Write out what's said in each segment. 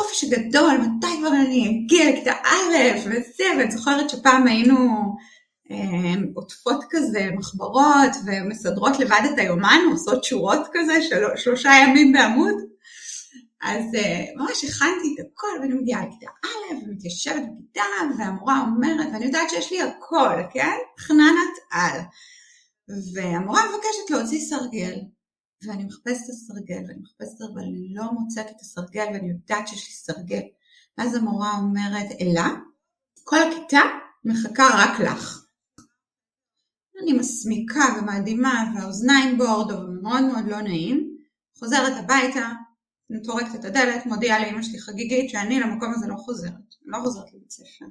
החופש הגדול, מתי כבר אני אגיע לכיתה א' וזה, ואני זוכרת שפעם היינו אה, עוטפות כזה מחברות ומסדרות לבד את היומן, עושות שורות כזה, של, שלושה ימים בעמוד. אז uh, ממש הכנתי את הכל, ואני מגיעה לכיתה א', ומתיישבת בכיתה, והמורה אומרת, ואני יודעת שיש לי הכל, כן? חננת על. והמורה מבקשת להוציא סרגל, ואני מחפשת את הסרגל, ואני מחפשת אבל אני לא מוצאת את הסרגל, ואני יודעת שיש לי סרגל. ואז המורה אומרת, אלה, כל הכיתה מחכה רק לך. אני מסמיקה ומאדימה, והאוזניים בורדו, ומאוד מאוד לא נעים. חוזרת הביתה, טורקת את הדלת, מודיעה לאמא שלי חגיגית שאני למקום הזה לא חוזרת. לא חוזרת לבית ספר.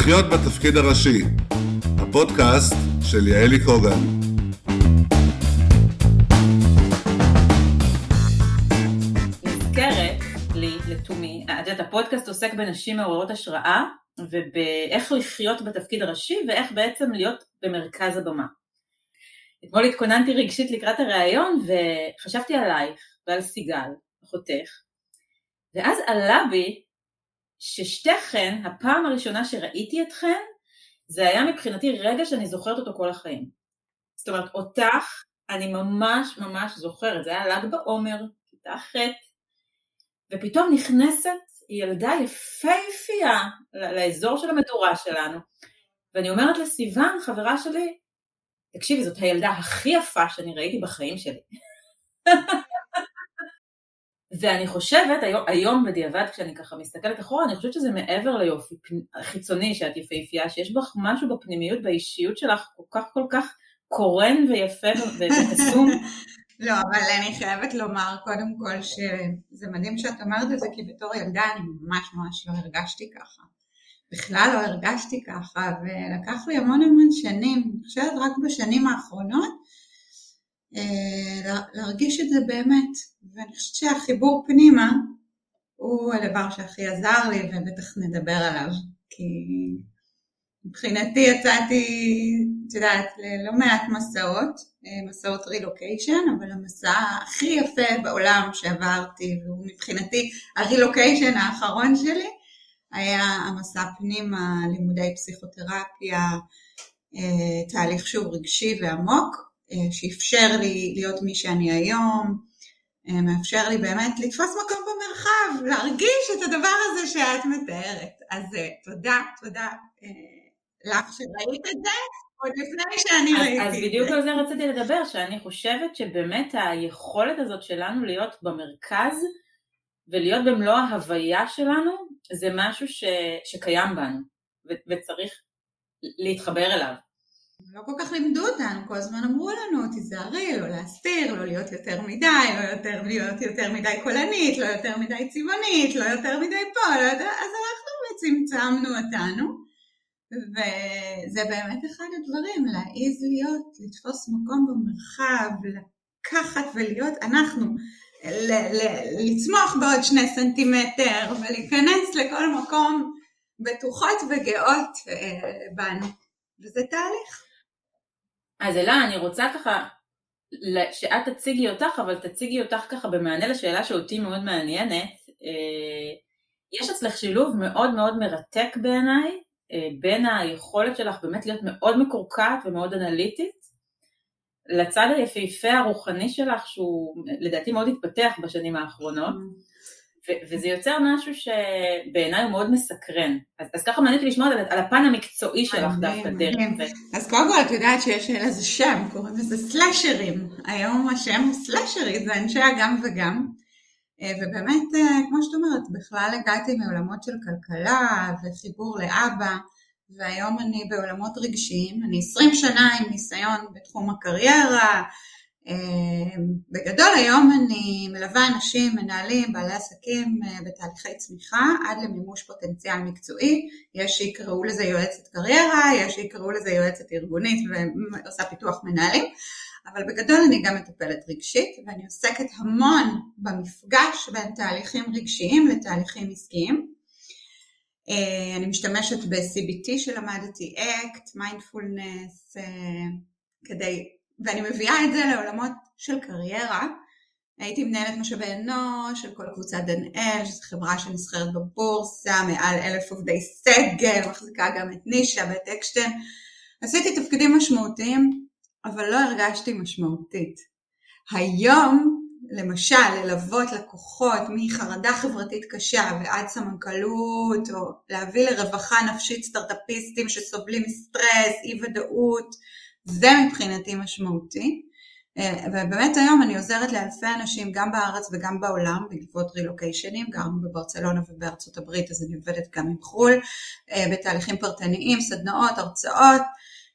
לחיות בתפקיד הראשי, הפודקאסט של יעלי קוגן. נזכרת לי, לתומי, את יודעת, הפודקאסט עוסק בנשים מעוררות השראה ובאיך לחיות בתפקיד הראשי ואיך בעצם להיות במרכז הבמה. אתמול התכוננתי רגשית לקראת הראיון וחשבתי עלייך ועל סיגל, אחותך, ואז עלה בי ששתיכן, הפעם הראשונה שראיתי אתכן, זה היה מבחינתי רגע שאני זוכרת אותו כל החיים. זאת אומרת, אותך אני ממש ממש זוכרת, זה היה ל"ג בעומר, כיתה ח', ופתאום נכנסת ילדה יפייפייה לאזור של המדורה שלנו, ואני אומרת לסיוון, חברה שלי, תקשיבי, זאת הילדה הכי יפה שאני ראיתי בחיים שלי. ואני חושבת, היום, היום בדיעבד כשאני ככה מסתכלת אחורה, אני חושבת שזה מעבר ליופי חיצוני שאת יפהפייה, שיש בך משהו בפנימיות, באישיות שלך כל כך כל כך קורן ויפה וקסום. לא, אבל אני חייבת לומר קודם כל שזה מדהים שאת אומרת את זה, כי בתור ילדה אני ממש ממש לא הרגשתי ככה. בכלל לא הרגשתי ככה, ולקח לי המון המון שנים, אני חושבת רק בשנים האחרונות, להרגיש את זה באמת, ואני חושבת שהחיבור פנימה הוא הדבר שהכי עזר לי ובטח נדבר עליו, כי מבחינתי יצאתי, את יודעת, ללא מעט מסעות, אה, מסעות רילוקיישן, אבל המסע הכי יפה בעולם שעברתי, והוא מבחינתי הרילוקיישן האחרון שלי, היה המסע פנימה, לימודי פסיכותרפיה, אה, תהליך שהוא רגשי ועמוק, אה, שאפשר לי להיות מי שאני היום, אה, מאפשר לי באמת לתפוס מקום במרחב, להרגיש את הדבר הזה שאת מתארת. אז אה, תודה, תודה לך שראית את זה, עוד לפני שאני אז, ראיתי אז בדיוק על זה רציתי לדבר, שאני חושבת שבאמת היכולת הזאת שלנו להיות במרכז ולהיות במלוא ההוויה שלנו, זה משהו ש, שקיים בנו וצריך להתחבר אליו. לא כל כך לימדו אותנו, כל הזמן אמרו לנו, תיזהרי, לא להסתיר, לא להיות יותר מדי, לא יותר, להיות יותר מדי קולנית, לא יותר מדי צבעונית, לא יותר מדי פה, לא יותר, אז אנחנו צמצמנו אותנו, וזה באמת אחד הדברים, להעיז להיות, לתפוס מקום במרחב, לקחת ולהיות אנחנו, ל- ל- לצמוח בעוד שני סנטימטר ולהיכנס לכל מקום בטוחות וגאות אה, בנו, וזה תהליך. אז אלה, אני רוצה ככה שאת תציגי אותך, אבל תציגי אותך ככה במענה לשאלה שאותי מאוד מעניינת. אה, יש אצלך שילוב מאוד מאוד מרתק בעיניי, אה, בין היכולת שלך באמת להיות מאוד מקורקעת ומאוד אנליטית, לצד היפהפה הרוחני שלך, שהוא לדעתי מאוד התפתח בשנים האחרונות. Mm. וזה יוצר משהו שבעיניי הוא מאוד מסקרן. אז, אז ככה מעניין אותי לשמוע על, על הפן המקצועי שלך דווקא דרך זה. אז קודם כל את יודעת שיש לזה שם, קוראים לזה סלאשרים. היום השם הוא סלאשרי, זה אנשי הגם וגם. אה, ובאמת, אה, כמו שאת אומרת, בכלל הגעתי מעולמות של כלכלה וחיבור לאבא, והיום אני בעולמות רגשיים. אני 20 שנה עם ניסיון בתחום הקריירה, בגדול היום אני מלווה אנשים, מנהלים, בעלי עסקים אה, בתהליכי צמיחה עד למימוש פוטנציאל מקצועי, יש שיקראו לזה יועצת קריירה, יש שיקראו לזה יועצת ארגונית ועושה פיתוח מנהלים, אבל בגדול אני גם מטפלת רגשית ואני עוסקת המון במפגש בין תהליכים רגשיים לתהליכים עסקיים. אה, אני משתמשת ב-CBT שלמדתי, ACT, mindfulness, כדי, ואני מביאה את זה לעולמות של קריירה. הייתי מנהלת משאבי אנוש של כל קבוצת דנאל, שזו חברה שנסחרת בבורסה, מעל אלף עובדי סגל, מחזיקה גם את נישה ואת אקשטיין. עשיתי תפקידים משמעותיים, אבל לא הרגשתי משמעותית. היום, למשל, ללוות לקוחות מחרדה חברתית קשה ועד סמנכ"לות, או להביא לרווחה נפשית סטארטאפיסטים שסובלים מסטרס, אי ודאות, זה מבחינתי משמעותי. אה, ובאמת היום אני עוזרת לאלפי אנשים גם בארץ וגם בעולם בעקבות רילוקיישנים, גרנו בברצלונה ובארצות הברית אז אני עובדת גם עם חו"ל, אה, בתהליכים פרטניים, סדנאות, הרצאות,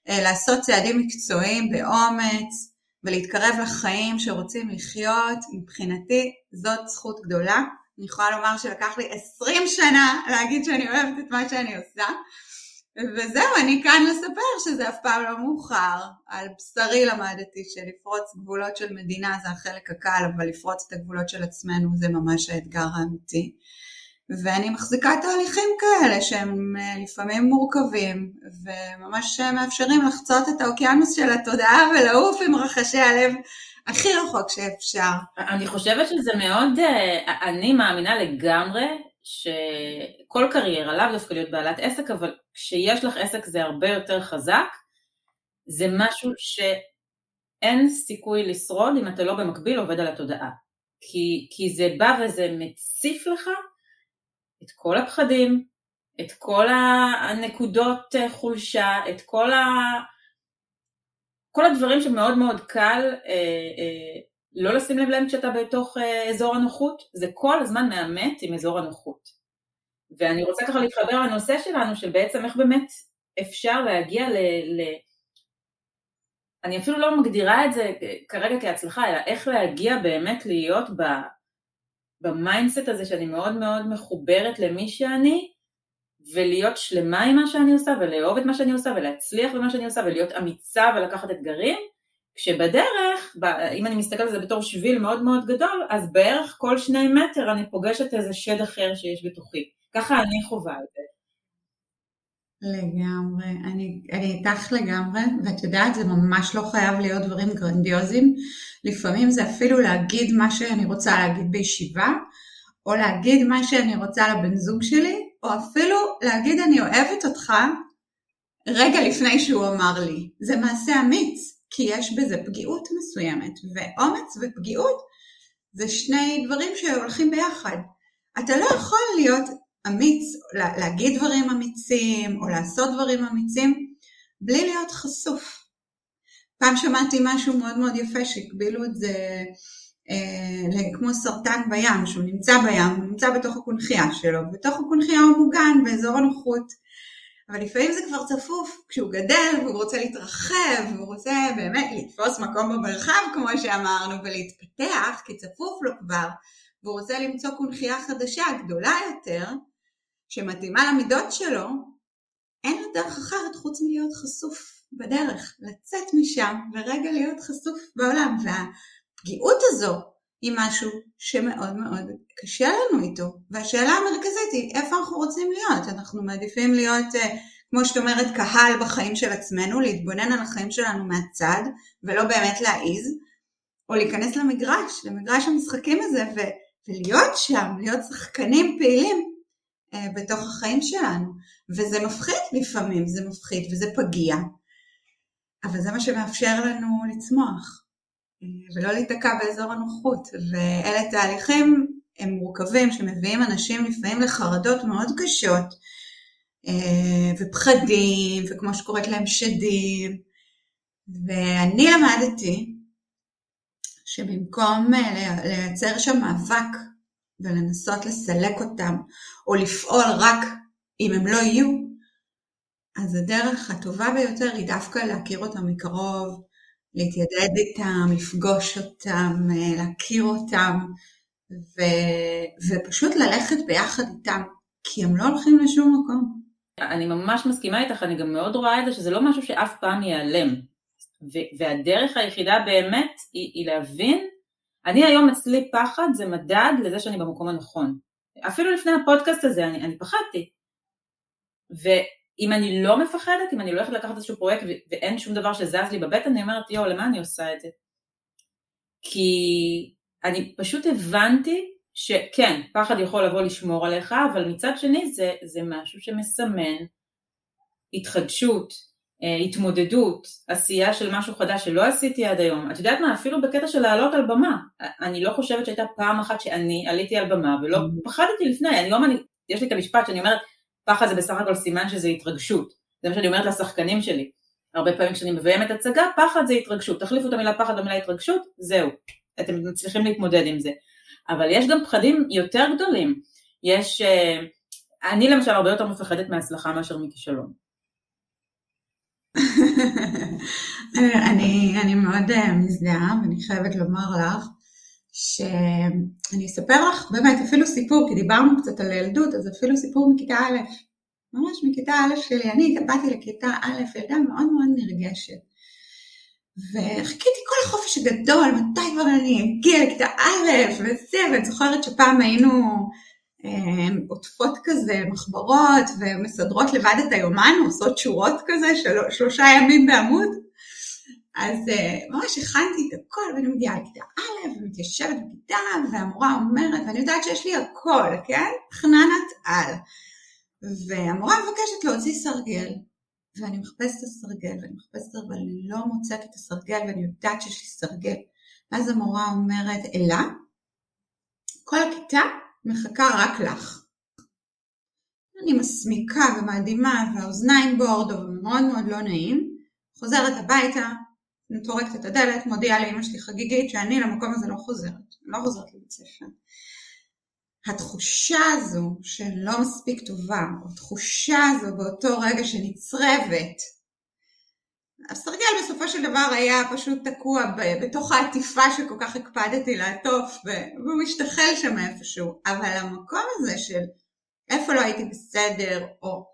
אה, לעשות צעדים מקצועיים באומץ ולהתקרב לחיים שרוצים לחיות, מבחינתי זאת זכות גדולה. אני יכולה לומר שלקח לי 20 שנה להגיד שאני אוהבת את מה שאני עושה. וזהו, אני כאן לספר שזה אף פעם לא מאוחר. על בשרי למדתי שלפרוץ גבולות של מדינה זה החלק הקל, אבל לפרוץ את הגבולות של עצמנו זה ממש האתגר האמיתי. ואני מחזיקה תהליכים כאלה שהם אה, לפעמים מורכבים, וממש מאפשרים לחצות את האוקיינוס של התודעה ולעוף עם רחשי הלב הכי רחוק שאפשר. אני חושבת שזה מאוד, אה, אני מאמינה לגמרי שכל קריירה, לאו דווקא להיות בעלת עסק, אבל כשיש לך עסק זה הרבה יותר חזק, זה משהו שאין סיכוי לשרוד אם אתה לא במקביל עובד על התודעה. כי, כי זה בא וזה מציף לך את כל הפחדים, את כל הנקודות חולשה, את כל, ה... כל הדברים שמאוד מאוד קל אה, אה, לא לשים לב להם כשאתה בתוך אה, אזור הנוחות, זה כל הזמן מאמת עם אזור הנוחות. ואני רוצה ככה להתחבר לנושא שלנו, של בעצם איך באמת אפשר להגיע ל... ל... אני אפילו לא מגדירה את זה כרגע כהצלחה, אלא איך להגיע באמת להיות ב... ב mindset הזה שאני מאוד מאוד מחוברת למי שאני, ולהיות שלמה עם מה שאני עושה, ולאהוב את מה שאני עושה, ולהצליח במה שאני עושה, ולהיות אמיצה ולקחת אתגרים, כשבדרך, אם אני מסתכלת על זה בתור שביל מאוד מאוד גדול, אז בערך כל שני מטר אני פוגשת איזה שד אחר שיש בתוכי. ככה אני חווה את זה. לגמרי, אני, אני איתך לגמרי, ואת יודעת, זה ממש לא חייב להיות דברים גרנדיוזיים, לפעמים זה אפילו להגיד מה שאני רוצה להגיד בישיבה, או להגיד מה שאני רוצה לבן זוג שלי, או אפילו להגיד אני אוהבת אותך רגע לפני שהוא אמר לי. זה מעשה אמיץ. כי יש בזה פגיעות מסוימת, ואומץ ופגיעות זה שני דברים שהולכים ביחד. אתה לא יכול להיות אמיץ, להגיד דברים אמיצים או לעשות דברים אמיצים בלי להיות חשוף. פעם שמעתי משהו מאוד מאוד יפה שהקבילו את זה אה, כמו סרטן בים, שהוא נמצא בים, הוא נמצא בתוך הקונכייה שלו, בתוך הקונכייה הוא מוגן באזור הנוחות. אבל לפעמים זה כבר צפוף, כשהוא גדל והוא רוצה להתרחב, והוא רוצה באמת לתפוס מקום במרחב כמו שאמרנו, ולהתפתח, כי צפוף לו כבר, והוא רוצה למצוא קונכייה חדשה, גדולה יותר, שמתאימה למידות שלו, אין לו דרך אחרת חוץ מלהיות חשוף בדרך, לצאת משם ורגע להיות חשוף בעולם. והפגיעות הזו היא משהו שמאוד מאוד קשה לנו איתו. והשאלה המרכזית היא איפה אנחנו רוצים להיות. אנחנו מעדיפים להיות, אה, כמו שאת אומרת, קהל בחיים של עצמנו, להתבונן על החיים שלנו מהצד, ולא באמת להעיז, או להיכנס למגרש, למגרש המשחקים הזה, ו- ולהיות שם, להיות שחקנים פעילים בתוך החיים שלנו. וזה מפחיד לפעמים, זה מפחיד וזה פגיע, אבל זה מה שמאפשר לנו לצמוח. ולא להיתקע באזור הנוחות. ואלה תהליכים הם מורכבים שמביאים אנשים לפעמים לחרדות מאוד קשות, אה, ופחדים, וכמו שקוראת להם שדים. ואני למדתי שבמקום אה, לייצר שם מאבק ולנסות לסלק אותם, או לפעול רק אם הם לא יהיו, אז הדרך הטובה ביותר היא דווקא להכיר אותם מקרוב, להתיידד איתם, לפגוש אותם, אה, להכיר אותם, ו... ופשוט ללכת ביחד איתם, כי הם לא הולכים לשום מקום. אני ממש מסכימה איתך, אני גם מאוד רואה את זה שזה לא משהו שאף פעם ייעלם. והדרך היחידה באמת היא, היא להבין, אני היום אצלי פחד זה מדד לזה שאני במקום הנכון. אפילו לפני הפודקאסט הזה אני, אני פחדתי. ואם אני לא מפחדת, אם אני לא הולכת לקחת איזשהו פרויקט ואין שום דבר שזז לי בבטן, אני אומרת, יואו, למה אני עושה את זה? כי אני פשוט הבנתי שכן, פחד יכול לבוא לשמור עליך, אבל מצד שני זה, זה משהו שמסמן התחדשות, התמודדות, עשייה של משהו חדש שלא עשיתי עד היום. את יודעת מה, אפילו בקטע של לעלות על במה, אני לא חושבת שהייתה פעם אחת שאני עליתי על במה ולא mm-hmm. פחדתי לפני, אני לא, אני, יש לי את המשפט שאני אומרת, פחד זה בסך הכל סימן שזה התרגשות, זה מה שאני אומרת לשחקנים שלי. הרבה פעמים כשאני מביימת הצגה, פחד זה התרגשות, תחליפו את המילה פחד במילה התרגשות, זהו, אתם מצליחים להתמודד עם זה. אבל יש גם פחדים יותר גדולים, יש, אה, אני למשל הרבה יותר מפחדת מהצלחה מאשר מכישלון. אני, אני מאוד אה, מזדהה, ואני חייבת לומר לך שאני אספר לך באמת אפילו סיפור, כי דיברנו קצת על ילדות, אז אפילו סיפור מכיתה א', ממש מכיתה א' שלי, אני באתי לכיתה א', ילדה מאוד מאוד נרגשת. וחיכיתי כל החופש הגדול, מתי כבר אני אגיע לכיתה א' וזה, ואני זוכרת שפעם היינו אה, עוטפות כזה מחברות ומסדרות לבד את היומן, עושות שורות כזה, של, שלושה ימים בעמוד. אז uh, ממש הכנתי את הכל, ואני מגיעה לכיתה א', ומתיישבת בכיתה, והמורה אומרת, ואני יודעת שיש לי הכל, כן? חננת על. והמורה מבקשת להוציא סרגל, ואני מחפשת את הסרגל, ואני מחפשת, אבל אני לא מוצאת את הסרגל, ואני יודעת שיש לי סרגל. ואז המורה אומרת, אלה, כל הכיתה מחכה רק לך. אני מסמיקה ומאדימה והאוזניים בורדו ומאוד מאוד לא נעים, חוזרת הביתה, טורקת את הדלת, מודיעה לאמא שלי חגיגית שאני למקום הזה לא חוזרת, לא חוזרת לבית ספר. התחושה הזו של לא מספיק טובה, או התחושה הזו באותו רגע שנצרבת, הסרגל בסופו של דבר היה פשוט תקוע בתוך העטיפה שכל כך הקפדתי לעטוף, והוא משתחל שם איפשהו, אבל המקום הזה של איפה לא הייתי בסדר, או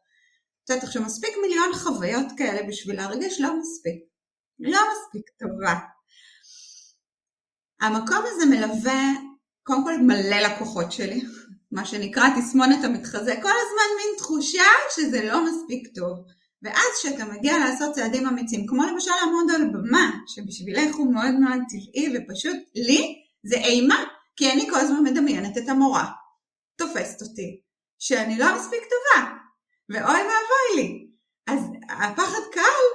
את יודעת עכשיו מספיק מיליון חוויות כאלה בשביל להרגיש לא מספיק, לא מספיק טובה. המקום הזה מלווה קודם כל מלא לקוחות שלי, מה שנקרא תסמונת המתחזה, כל הזמן מין תחושה שזה לא מספיק טוב. ואז כשאתה מגיע לעשות צעדים אמיצים, כמו למשל לעמוד על במה, שבשבילך הוא מאוד מאוד טבעי ופשוט לי זה אימה, כי אני כל הזמן מדמיינת את המורה, תופסת אותי, שאני לא מספיק טובה, ואוי ואבוי לי. אז הפחד קהל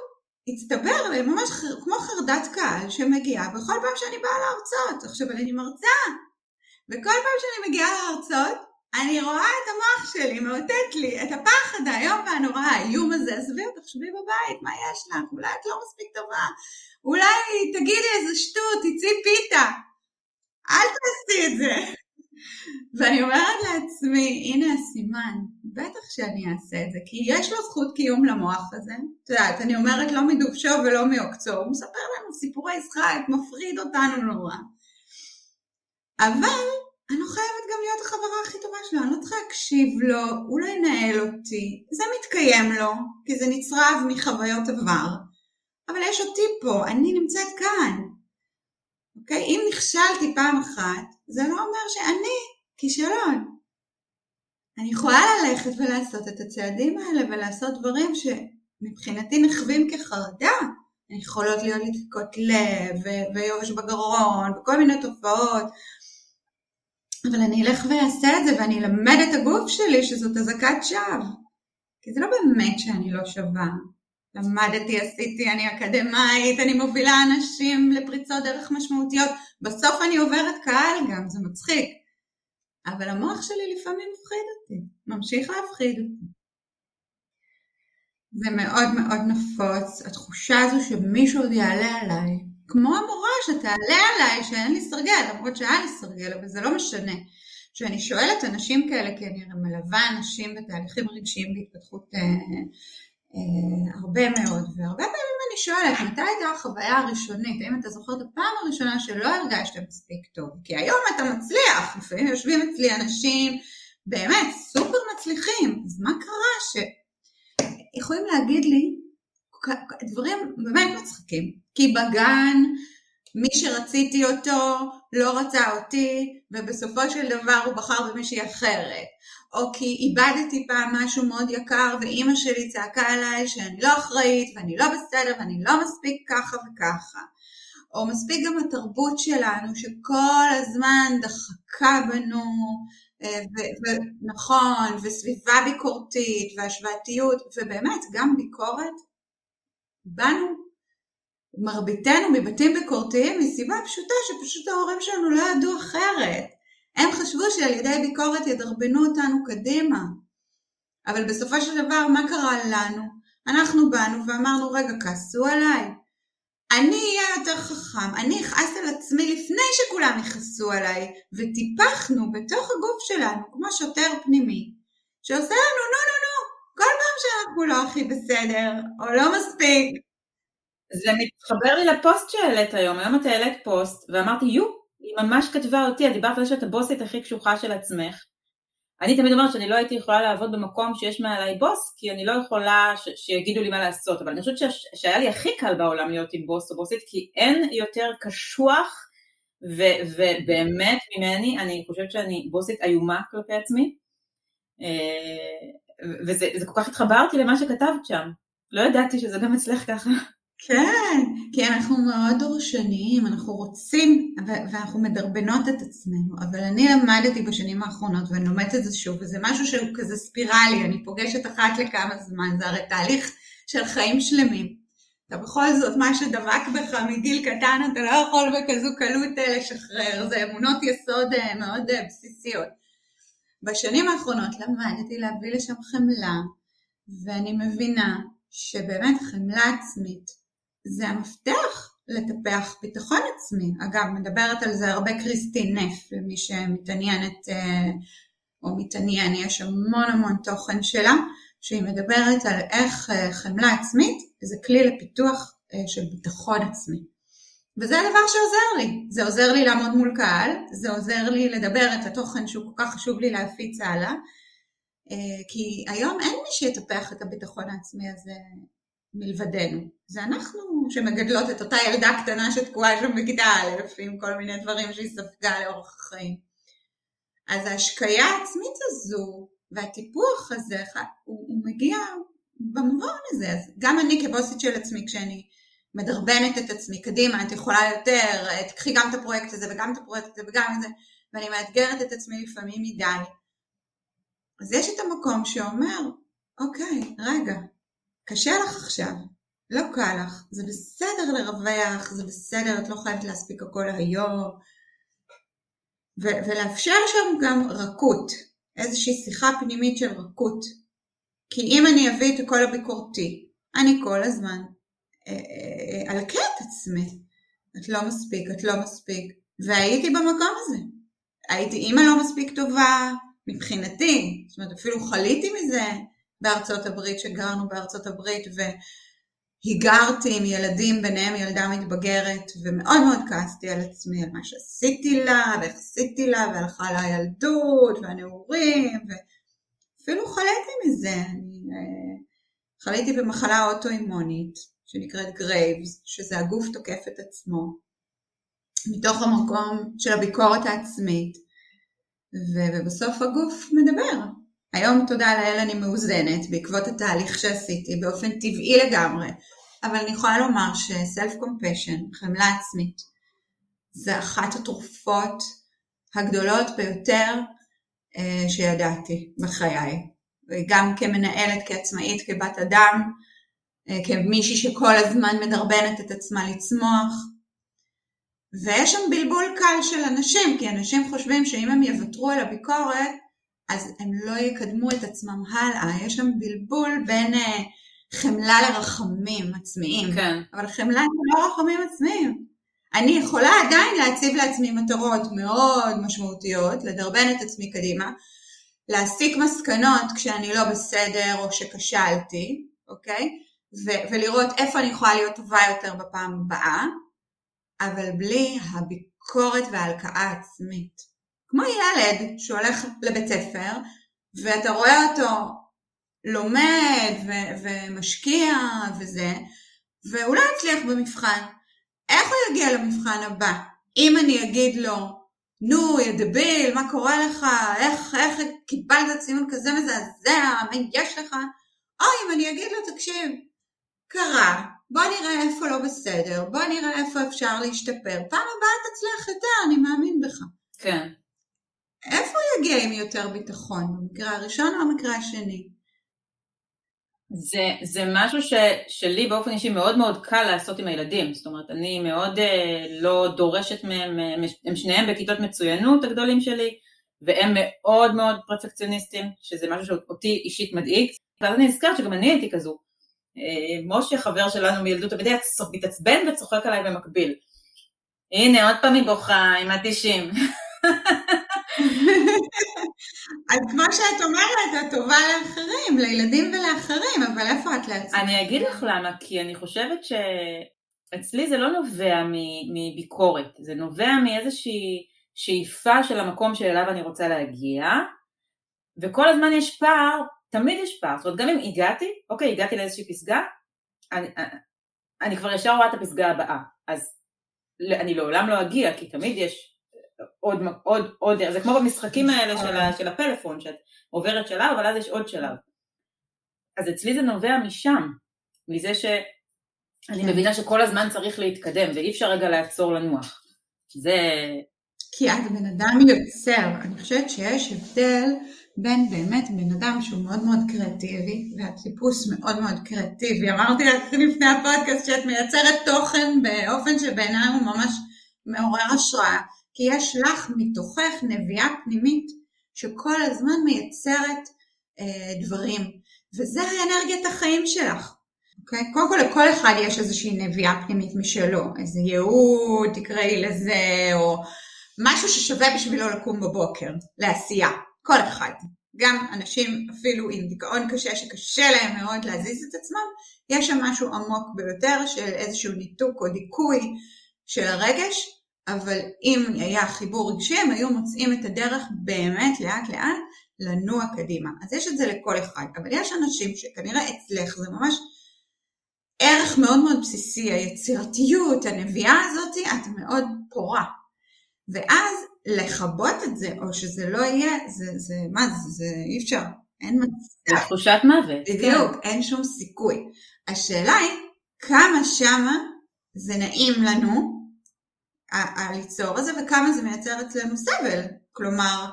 הצטבר ממש כמו חרדת קהל שמגיעה בכל פעם שאני באה להרצות. עכשיו אני מרצה, וכל פעם שאני מגיעה להרצות, אני רואה את המוח שלי מאותת לי את הפחד האיום והנורא, האיום הזה, עזבי אותך, שבי בבית, מה יש לך? אולי את לא מספיק טובה, אולי תגידי איזה שטות, תצאי פיתה, אל תעשי את זה. ואני אומרת לעצמי, הנה הסימן, בטח שאני אעשה את זה, כי יש לו זכות קיום למוח הזה. את יודעת, אני אומרת לא מדובשו ולא מעוקצו, הוא מספר לנו סיפורי שחק, מפריד אותנו נורא. אבל אני לא חייבת גם להיות החברה הכי טובה שלו, אני לא צריכה להקשיב לו, הוא לא ינהל אותי, זה מתקיים לו, כי זה נצרב מחוויות עבר, אבל יש אותי פה, אני נמצאת כאן. אוקיי? אם נכשלתי פעם אחת, זה לא אומר שאני כישלון. אני יכולה ללכת ולעשות את הצעדים האלה ולעשות דברים שמבחינתי נחווים כחרדה. יכולות להיות לי דפיקות לב ויובש בגרון וכל מיני תופעות אבל אני אלך ואעשה את זה ואני אלמד את הגוף שלי שזאת אזעקת שווא. כי זה לא באמת שאני לא שווה. למדתי, עשיתי, אני אקדמאית, אני מובילה אנשים לפריצות דרך משמעותיות. בסוף אני עוברת קהל גם, זה מצחיק. אבל המוח שלי לפעמים מפחיד אותי, ממשיך להפחיד אותי. זה מאוד מאוד נפוץ, התחושה הזו שמישהו עוד יעלה עליי, כמו המורה שתעלה עליי שאין לי סרגל, למרות שהיה לי סרגל, אבל זה לא משנה. כשאני שואלת אנשים כאלה, כי אני מלווה אנשים בתהליכים רגשיים בהתפתחות אה, אה, הרבה מאוד, והרבה פעמים אני שואלת, מתי הייתה החוויה הראשונית? האם אתה זוכר את הפעם הראשונה שלא הרגשת מספיק טוב? כי היום אתה מצליח, לפעמים יושבים אצלי אנשים באמת סופר מצליחים, אז מה קרה שיכולים להגיד לי דברים באמת מצחיקים, כי בגן מי שרציתי אותו לא רצה אותי, ובסופו של דבר הוא בחר במישהי אחרת. או כי איבדתי פעם משהו מאוד יקר ואימא שלי צעקה עליי שאני לא אחראית ואני לא בסדר ואני לא מספיק ככה וככה. או מספיק גם התרבות שלנו שכל הזמן דחקה בנו, אה, ונכון, וסביבה ביקורתית והשוואתיות, ובאמת גם ביקורת, באנו, מרביתנו מבתים ביקורתיים מסיבה פשוטה שפשוט ההורים שלנו לא ידעו אחרת. הם חשבו שעל ידי ביקורת ידרבנו אותנו קדימה. אבל בסופו של דבר, מה קרה לנו? אנחנו באנו ואמרנו, רגע, כעסו עליי. אני אהיה יותר חכם, אני אכעס על עצמי לפני שכולם יכעסו עליי, וטיפחנו בתוך הגוף שלנו, כמו שוטר פנימי, שעושה לנו נו נו נו, שאנחנו לא הכי בסדר, או לא מספיק. זה מתחבר לי לפוסט שהעלית היום, היום את העלית פוסט, ואמרתי יו, היא ממש כתבה אותי, את דיברת על זה שאת הבוסית הכי קשוחה של עצמך. אני תמיד אומרת שאני לא הייתי יכולה לעבוד במקום שיש מעליי בוס, כי אני לא יכולה ש- שיגידו לי מה לעשות, אבל אני חושבת ש- שהיה לי הכי קל בעולם להיות עם בוס או בוסית, כי אין יותר קשוח, ו- ובאמת ממני, אני חושבת שאני בוסית איומה כלפי עצמי, אה, וזה כל כך התחברתי למה שכתבת שם, לא ידעתי שזה גם אצלך ככה. כן, כי אנחנו מאוד דורשניים, אנחנו רוצים, ואנחנו מדרבנות את עצמנו, אבל אני למדתי בשנים האחרונות, ואני לומדת את זה שוב, וזה משהו שהוא כזה ספירלי, אני פוגשת אחת לכמה זמן, זה הרי תהליך של חיים שלמים. אתה בכל זאת, מה שדבק בך מגיל קטן, אתה לא יכול בכזו קלות אה, לשחרר, זה אמונות יסוד אה, מאוד אה, בסיסיות. בשנים האחרונות למדתי להביא לשם חמלה, ואני מבינה שבאמת חמלה עצמית זה המפתח לטפח ביטחון עצמי. אגב, מדברת על זה הרבה קריסטין נף, למי שמתעניינת אה, או מתעניין, יש המון המון תוכן שלה, שהיא מדברת על איך אה, חמלה עצמית זה כלי לפיתוח אה, של ביטחון עצמי. וזה הדבר שעוזר לי. זה עוזר לי לעמוד מול קהל, זה עוזר לי לדבר את התוכן שהוא כל כך חשוב לי להפיץ הלאה, כי היום אין מי שיטפח את הביטחון העצמי הזה מלבדנו. זה אנחנו שמגדלות את אותה ילדה קטנה שתקועה שם בכיתה א' עם כל מיני דברים שהיא ספגה לאורך החיים. אז ההשקיה העצמית הזו והטיפוח הזה הוא, הוא מגיע במובן הזה. אז גם אני כבוסית של עצמי כשאני מדרבנת את עצמי קדימה, את יכולה יותר, תקחי גם את הפרויקט הזה וגם את הפרויקט הזה וגם את זה, ואני מאתגרת את עצמי לפעמים מדי. אז יש את המקום שאומר, אוקיי, רגע, קשה לך עכשיו, לא קל לך, זה בסדר לרווח, זה בסדר, את לא חייבת להספיק הכל היום, ו- ולאפשר שם גם רכות, איזושהי שיחה פנימית של רכות. כי אם אני אביא את הקול הביקורתי, אני כל הזמן אלקה את עצמי. את לא מספיק, את לא מספיק. והייתי במקום הזה. הייתי אימא לא מספיק טובה מבחינתי, זאת אומרת אפילו חליתי מזה, בארצות הברית, שגרנו בארצות הברית, והיגרתי עם ילדים, ביניהם ילדה מתבגרת, ומאוד מאוד כעסתי על עצמי, על מה שעשיתי לה, ואיך עשיתי לה, והלכה לה הילדות, והנעורים, ואפילו חליתי מזה. אני אה, חליתי במחלה אוטואימונית, שנקראת גרייבס, שזה הגוף תוקף את עצמו, מתוך המקום של הביקורת העצמית, ובסוף הגוף מדבר, היום תודה לאל אני מאוזנת בעקבות התהליך שעשיתי באופן טבעי לגמרי, אבל אני יכולה לומר ש self compassion, חמלה עצמית, זה אחת התרופות הגדולות ביותר אה, שידעתי בחיי. וגם כמנהלת, כעצמאית, כבת אדם, כמישהי שכל הזמן מדרבנת את עצמה לצמוח. ויש שם בלבול קל של אנשים, כי אנשים חושבים שאם הם יוותרו על הביקורת, אז הם לא יקדמו את עצמם הלאה, יש שם בלבול בין uh, חמלה לרחמים עצמיים, כן. אבל חמלה זה לא רחמים עצמיים. אני יכולה עדיין להציב לעצמי מטרות מאוד משמעותיות, לדרבן את עצמי קדימה, להסיק מסקנות כשאני לא בסדר או שכשלתי, אוקיי? ו- ולראות איפה אני יכולה להיות טובה יותר בפעם הבאה, אבל בלי הביקורת וההלקאה העצמית. כמו ילד שהולך לבית ספר, ואתה רואה אותו לומד ו- ומשקיע וזה, והוא לא יצליח במבחן. איך הוא יגיע למבחן הבא? אם אני אגיד לו, נו, יא דביל, מה קורה לך? איך, איך קיבלת ציון כזה מזעזע? מה יש לך? או אם אני אגיד לו, תקשיב, קרה, בוא נראה איפה לא בסדר, בוא נראה איפה אפשר להשתפר. פעם הבאה תצליח יותר, אני מאמין בך. כן. איפה הוא יגיע עם יותר ביטחון? במקרה הראשון או במקרה השני? זה, זה משהו ש, שלי באופן אישי מאוד מאוד קל לעשות עם הילדים, זאת אומרת אני מאוד אה, לא דורשת מהם, הם שניהם בכיתות מצוינות הגדולים שלי והם מאוד מאוד פרפקציוניסטים, שזה משהו שאותי אישית מדאיג, ואז אני נזכרת שגם אני הייתי כזו. אה, משה חבר שלנו מילדות תמיד מתעצבן וצוחק עליי במקביל. הנה עוד פעם היא בוכה עם התשעים. אז כמו שאת אומרת, את טובה לאחרים, לילדים ולאחרים, אבל איפה את לעצמך? אני אגיד לך למה, כי אני חושבת שאצלי זה לא נובע מביקורת, זה נובע מאיזושהי שאיפה של המקום שאליו אני רוצה להגיע, וכל הזמן יש פער, תמיד יש פער, זאת אומרת גם אם הגעתי, אוקיי, הגעתי לאיזושהי פסגה, אני, אני כבר ישר רואה את הפסגה הבאה, אז אני לעולם לא אגיע, כי תמיד יש עוד, עוד, עוד, זה כמו במשחקים האלה של, של הפלאפון, שאת עוברת שלב, אבל אז יש עוד שלב. אז אצלי זה נובע משם, מזה שאני. מבינה שכל הזמן צריך להתקדם, ואי אפשר רגע לעצור לנוח. זה... כי את בן אדם יוצר, אני חושבת שיש הבדל בין באמת בן אדם שהוא מאוד מאוד קריאטיבי, ואת טיפוס מאוד מאוד קריאטיבי. אמרתי לך לפני הפודקאסט שאת מייצרת תוכן באופן שבעיניי הוא ממש מעורר השראה. כי יש לך מתוכך נביאה פנימית שכל הזמן מייצרת אה, דברים, וזה האנרגיית החיים שלך. אוקיי? Okay? קודם כל לכל אחד יש איזושהי נביאה פנימית משלו, איזה ייעוד, תקראי לזה, או משהו ששווה בשבילו לקום בבוקר, לעשייה, כל אחד. גם אנשים אפילו עם דיכאון קשה שקשה להם מאוד להזיז את עצמם, יש שם משהו עמוק ביותר של איזשהו ניתוק או דיכוי של הרגש, אבל אם היה חיבור רגשי הם היו מוצאים את הדרך באמת לאט לאט לנוע קדימה. אז יש את זה לכל אחד, אבל יש אנשים שכנראה אצלך זה ממש ערך מאוד מאוד בסיסי, היצירתיות, הנביאה הזאת, את מאוד פורה. ואז לכבות את זה, או שזה לא יהיה, זה, זה מה זה, זה אי אפשר, אין מצב. זה תחושת מוות. בדיוק, כן. אין שום סיכוי. השאלה היא, כמה שמה זה נעים לנו, הליצור הזה וכמה זה מייצר אצלנו סבל. כלומר,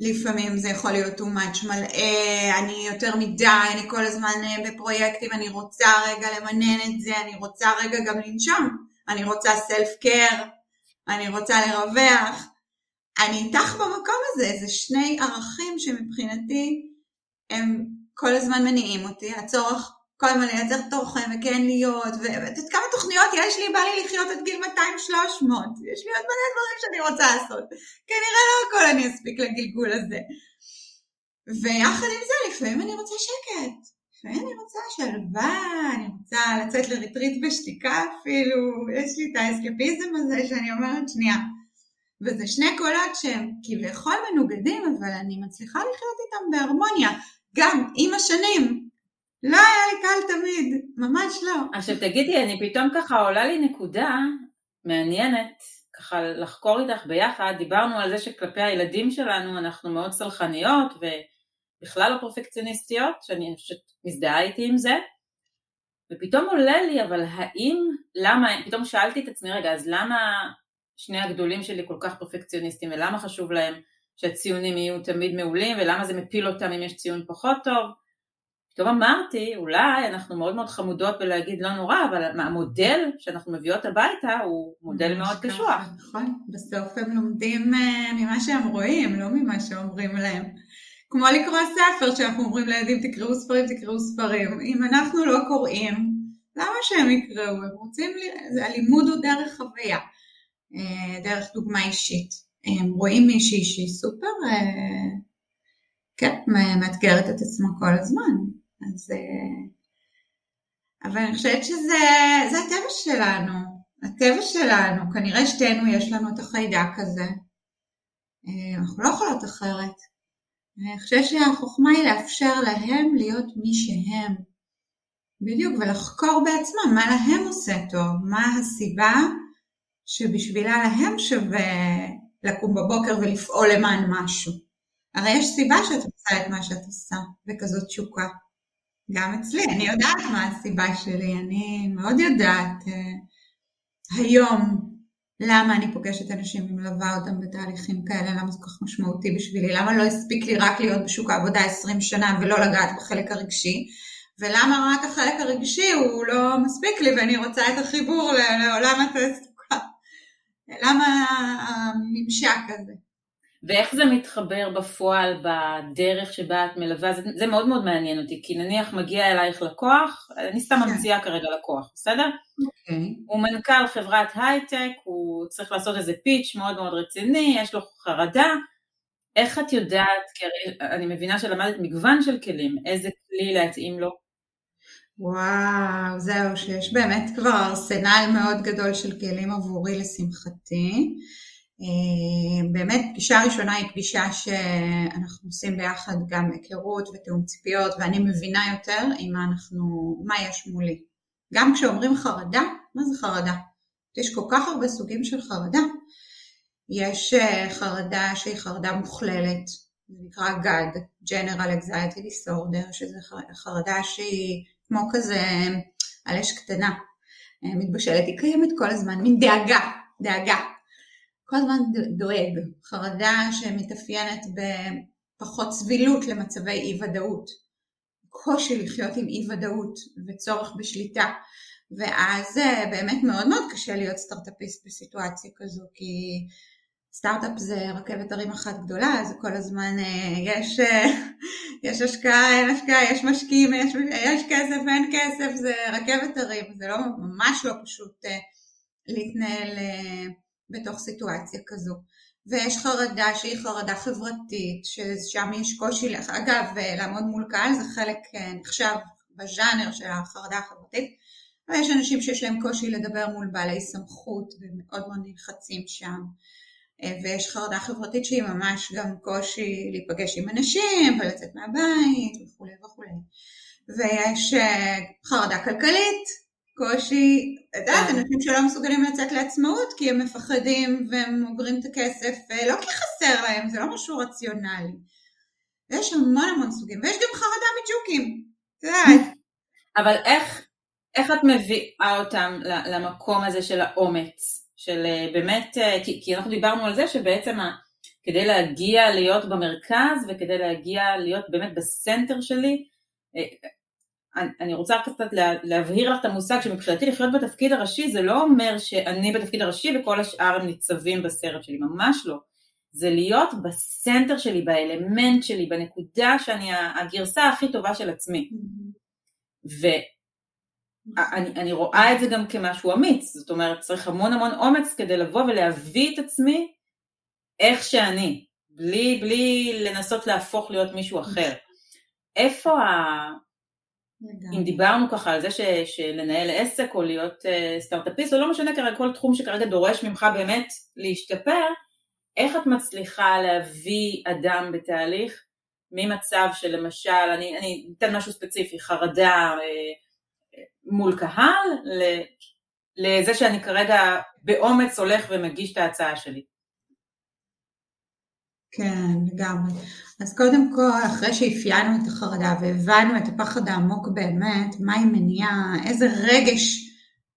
לפעמים זה יכול להיות too much מלאה, אני יותר מדי, אני כל הזמן אה, בפרויקטים, אני רוצה רגע למנן את זה, אני רוצה רגע גם לנשום, אני רוצה סלף קר, אני רוצה לרווח. אני איתך במקום הזה, זה שני ערכים שמבחינתי הם כל הזמן מניעים אותי, הצורך כל הזמן לייצר תוכן וכן להיות, ואת יודעת כמה תוכניות יש לי, בא לי לחיות עד גיל 200-300, יש לי עוד מלא דברים שאני רוצה לעשות, כנראה לא הכל אני אספיק לגלגול הזה. ויחד עם זה לפעמים אני רוצה שקט, לפעמים אני רוצה שלווה, אני רוצה לצאת לריטריט בשתיקה אפילו, יש לי את האסקפיזם הזה שאני אומרת שנייה. וזה שני קולות שהם כביכול מנוגדים, אבל אני מצליחה לחיות איתם בהרמוניה, גם עם השנים, לא היה לי קל תמיד, ממש לא. עכשיו תגידי, אני פתאום ככה עולה לי נקודה מעניינת, ככה לחקור איתך ביחד, דיברנו על זה שכלפי הילדים שלנו אנחנו מאוד סלחניות ובכלל לא פרפקציוניסטיות, שאני חושבת מזדהה איתי עם זה, ופתאום עולה לי, אבל האם, למה, פתאום שאלתי את עצמי, רגע, אז למה שני הגדולים שלי כל כך פרפקציוניסטים ולמה חשוב להם שהציונים יהיו תמיד מעולים ולמה זה מפיל אותם אם יש ציון פחות טוב? פתאום אמרתי, אולי אנחנו מאוד מאוד חמודות בלהגיד לא נורא, אבל המודל שאנחנו מביאות הביתה הוא מודל מאוד קשוח. נכון, בסוף הם לומדים אה, ממה שהם רואים, לא ממה שאומרים להם. כמו לקרוא ספר, שאנחנו אומרים לילדים תקראו ספרים, תקראו ספרים. אם אנחנו לא קוראים, למה שהם יקראו? הם רוצים, הלימוד הוא דרך חוויה, דרך דוגמה אישית. הם רואים מישהי שהיא סופר, אה, כן, מאתגרת את עצמה כל הזמן. אז... אה, אבל אני חושבת שזה הטבע שלנו, הטבע שלנו, כנראה שתינו יש לנו את החיידק הזה, אה, אנחנו לא יכולות אחרת. אני חושבת שהחוכמה היא לאפשר להם להיות מי שהם. בדיוק, ולחקור בעצמם מה להם עושה טוב, מה הסיבה שבשבילה להם שווה לקום בבוקר ולפעול למען משהו. הרי יש סיבה שאת עושה את מה שאת עושה, וכזאת תשוקה. גם אצלי, אני יודעת מה הסיבה שלי, אני מאוד יודעת uh, היום למה אני פוגשת אנשים ומלווה אותם בתהליכים כאלה, למה זה כל כך משמעותי בשבילי, למה לא הספיק לי רק להיות בשוק העבודה 20 שנה ולא לגעת בחלק הרגשי, ולמה רק החלק הרגשי הוא לא מספיק לי ואני רוצה את החיבור לעולם. למה הממשק הזה? ואיך זה מתחבר בפועל בדרך שבה את מלווה, זה, זה מאוד מאוד מעניין אותי, כי נניח מגיע אלייך לקוח, אני סתם כן. ממציאה כרגע לקוח, בסדר? Okay. אוקיי. הוא מנכ"ל חברת הייטק, הוא צריך לעשות איזה פיץ' מאוד מאוד רציני, יש לו חרדה, איך את יודעת, כי אני מבינה שלמדת מגוון של כלים, איזה כלי להתאים לו? וואו, זהו, שיש באמת כבר ארסנל מאוד גדול של כלים עבורי לשמחתי. אה, באמת פגישה ראשונה היא פגישה שאנחנו עושים ביחד גם היכרות ותיאום ציפיות ואני מבינה יותר עם מה אנחנו, מה יש מולי. גם כשאומרים חרדה, מה זה חרדה? יש כל כך הרבה סוגים של חרדה. יש אה, חרדה שהיא חרדה מוכללת, זה נקרא GAD, General Anxiety Disorder, שזה חרדה שהיא כמו כזה על אש קטנה, אה, מתבשלת, היא קיימת כל הזמן, מין דאגה, דאגה. כל הזמן דואג, חרדה שמתאפיינת בפחות סבילות למצבי אי ודאות, קושי לחיות עם אי ודאות וצורך בשליטה, ואז אה, באמת מאוד מאוד קשה להיות סטארט-אפיסט בסיטואציה כזו, כי סטארט-אפ זה רכבת הרים אחת גדולה, זה כל הזמן אה, יש, אה, יש השקעה, אין השקעה, יש משקיעים, יש, יש כסף, אין כסף, זה רכבת הרים, זה לא, ממש לא פשוט להתנהל בתוך סיטואציה כזו. ויש חרדה שהיא חרדה חברתית, ששם יש קושי, אגב, לעמוד מול קהל זה חלק אה, נחשב בז'אנר של החרדה החברתית, ויש אנשים שיש להם קושי לדבר מול בעלי סמכות ומאוד מאוד נלחצים שם. אה, ויש חרדה חברתית שהיא ממש גם קושי להיפגש עם אנשים ולצאת מהבית וכולי וכולי. ויש אה, חרדה כלכלית, קושי, את יודעת, כן. אנשים שלא מסוגלים לצאת לעצמאות כי הם מפחדים והם אוגרים את הכסף, אה, לא כי חסר להם, זה לא משהו רציונלי. יש המון המון סוגים, ויש גם חרדה מג'וקים, את יודעת. אבל איך, איך את מביאה אותם למקום הזה של האומץ? של אה, באמת, אה, כי, כי אנחנו דיברנו על זה שבעצם כדי להגיע להיות במרכז וכדי להגיע להיות באמת בסנטר שלי, אני רוצה קצת להבהיר לך את המושג שמבחינתי לחיות בתפקיד הראשי זה לא אומר שאני בתפקיד הראשי וכל השאר הם ניצבים בסרט שלי, ממש לא. זה להיות בסנטר שלי, באלמנט שלי, בנקודה שאני הגרסה הכי טובה של עצמי. ואני רואה את זה גם כמשהו אמיץ, זאת אומרת צריך המון המון אומץ כדי לבוא ולהביא את עצמי איך שאני, בלי, בלי לנסות להפוך להיות מישהו אחר. איפה ה... אם דיברנו ככה על זה ש, שלנהל עסק או להיות uh, סטארט-אפיסט, או לא משנה כרגע כל תחום שכרגע דורש ממך באמת להשתפר, איך את מצליחה להביא אדם בתהליך ממצב שלמשל, אני, אני אתן משהו ספציפי, חרדה uh, מול קהל, לזה שאני כרגע באומץ הולך ומגיש את ההצעה שלי. כן, לגמרי. אז קודם כל, אחרי שאפיינו את החרדה והבנו את הפחד העמוק באמת, מה היא מניעה, איזה רגש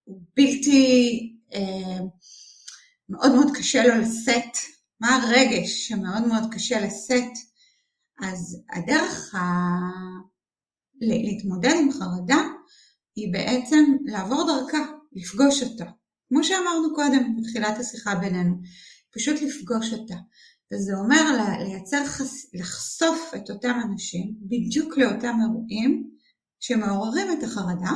בלתי, אה, מאוד מאוד קשה לו לשאת, מה הרגש שמאוד מאוד קשה לשאת, אז הדרך ה... להתמודד עם חרדה היא בעצם לעבור דרכה, לפגוש אותה. כמו שאמרנו קודם בתחילת השיחה בינינו, פשוט לפגוש אותה. וזה אומר לייצר, לחשוף את אותם אנשים בדיוק לאותם אירועים שמעוררים את החרדה,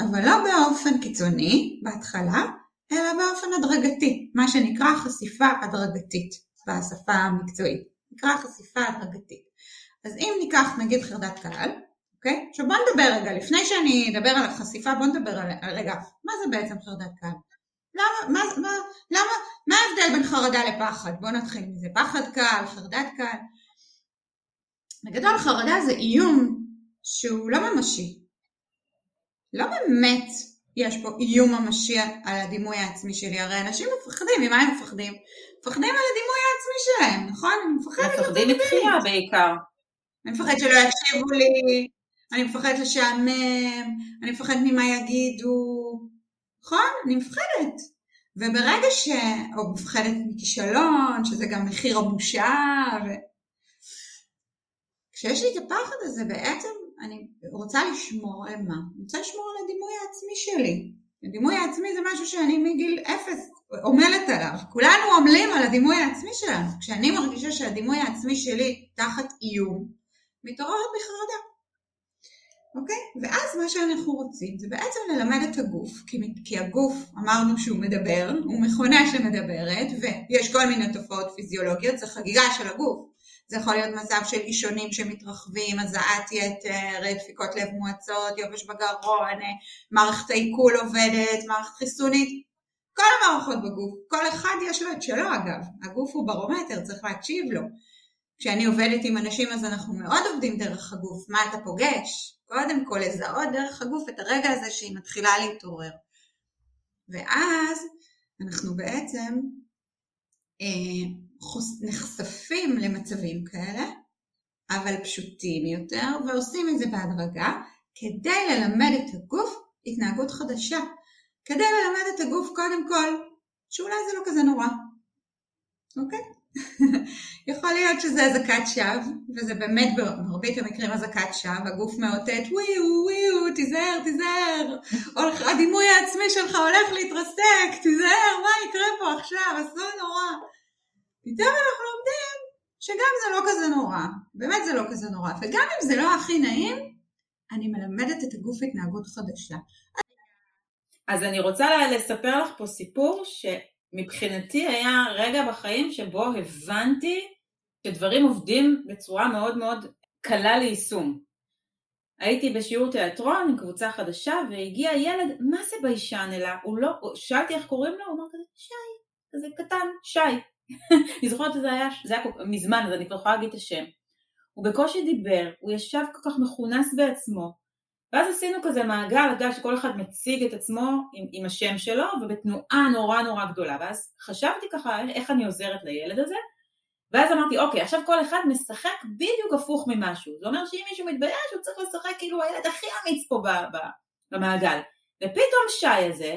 אבל לא באופן קיצוני בהתחלה, אלא באופן הדרגתי, מה שנקרא חשיפה הדרגתית בשפה המקצועית, נקרא חשיפה הדרגתית. אז אם ניקח נגיד חרדת קהל, אוקיי? עכשיו בוא נדבר רגע, לפני שאני אדבר על החשיפה, בוא נדבר על, רגע, מה זה בעצם חרדת קהל? למה, מה, מה, למה, מה ההבדל בין חרדה לפחד? בואו נתחיל מזה. פחד קל, חרדת קל. בגדול חרדה זה איום שהוא לא ממשי. לא באמת יש פה איום ממשי על הדימוי העצמי שלי, הרי אנשים מפחדים, ממה הם מפחדים? מפחדים על הדימוי העצמי שלהם, נכון? מפחדת מפחדים מתחייה בעיקר. אני מפחדת שלא יקשיבו לי, אני מפחדת לשעמם, אני מפחדת ממה יגידו, נכון? אני מפחדת. וברגע ש... או מפחדת מכישלון, שזה גם מחיר הבושה, ו... כשיש לי את הפחד הזה בעצם אני רוצה לשמור על מה? אני רוצה לשמור על הדימוי העצמי שלי. הדימוי העצמי זה משהו שאני מגיל אפס עמלת עליו. כולנו עמלים על הדימוי העצמי שלנו. כשאני מרגישה שהדימוי העצמי שלי תחת איום, מתעוררת בחרדה. אוקיי? ואז מה שאנחנו רוצים זה בעצם ללמד את הגוף, כי, כי הגוף אמרנו שהוא מדבר, הוא מכונה שמדברת, ויש כל מיני תופעות פיזיולוגיות, זה חגיגה של הגוף. זה יכול להיות מצב של אישונים שמתרחבים, הזעת יתר, דפיקות לב מואצות, יובש בגרון, מערכת העיכול עובדת, מערכת חיסונית, כל המערכות בגוף, כל אחד יש לו את שלו אגב, הגוף הוא ברומטר, צריך להקשיב לו. כשאני עובדת עם אנשים אז אנחנו מאוד עובדים דרך הגוף, מה אתה פוגש? קודם כל לזהות דרך הגוף את הרגע הזה שהיא מתחילה להתעורר. ואז אנחנו בעצם אה, נחשפים למצבים כאלה, אבל פשוטים יותר, ועושים את זה בהדרגה, כדי ללמד את הגוף התנהגות חדשה. כדי ללמד את הגוף קודם כל, שאולי זה לא כזה נורא, אוקיי? יכול להיות שזה אזעקת שווא, וזה באמת במרבית המקרים אזעקת שווא, הגוף מאותת וויו וויו, תיזהר, תיזהר, הדימוי העצמי שלך הולך להתרסק, תיזהר, מה יקרה פה עכשיו, אסון נורא. פתאום אנחנו לומדים שגם זה לא כזה נורא, באמת זה לא כזה נורא, וגם אם זה לא הכי נעים, אני מלמדת את הגוף התנהגות חדשה. אז אני רוצה לספר לך פה סיפור שמבחינתי היה רגע בחיים שבו הבנתי שדברים עובדים בצורה מאוד מאוד קלה ליישום. הייתי בשיעור תיאטרון עם קבוצה חדשה והגיע ילד, מה זה ביישן אלא? הוא לא, שאלתי איך קוראים לו, הוא אמר כזה, שי, כזה קטן, שי. אני זוכרת שזה היה, זה היה מזמן, אז אני כבר יכולה להגיד את השם. הוא בקושי דיבר, הוא ישב כל כך מכונס בעצמו, ואז עשינו כזה מעגל, אתה יודע שכל אחד מציג את עצמו עם, עם השם שלו, ובתנועה נורא נורא גדולה, ואז חשבתי ככה איך אני עוזרת לילד הזה, ואז אמרתי, אוקיי, עכשיו כל אחד משחק בדיוק הפוך ממשהו. זה אומר שאם מישהו מתבייש, הוא צריך לשחק כאילו הילד הכי אמיץ פה במעגל. ופתאום שי הזה,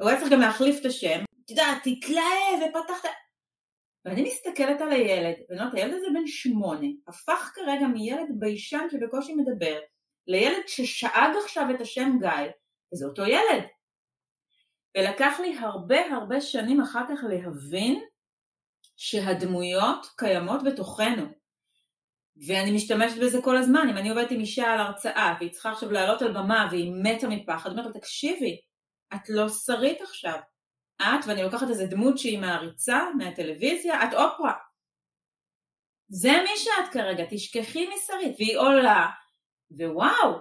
הוא היה צריך גם להחליף את השם, את יודעת, תתלהב ופתחת... ואני מסתכלת על הילד, ואני אומרת, הילד הזה בן שמונה, הפך כרגע מילד ביישן שבקושי מדבר, לילד ששאג עכשיו את השם גיא, וזה אותו ילד. ולקח לי הרבה הרבה שנים אחר כך להבין שהדמויות קיימות בתוכנו. ואני משתמשת בזה כל הזמן, אם אני עובדת עם אישה על הרצאה והיא צריכה עכשיו לעלות על במה והיא מתה מפחד, אומרת לה, תקשיבי, את לא שרית עכשיו, את, ואני לוקחת איזה דמות שהיא מעריצה מהטלוויזיה, את אופרה. זה מי שאת כרגע, תשכחי משרית, והיא עולה, ווואו.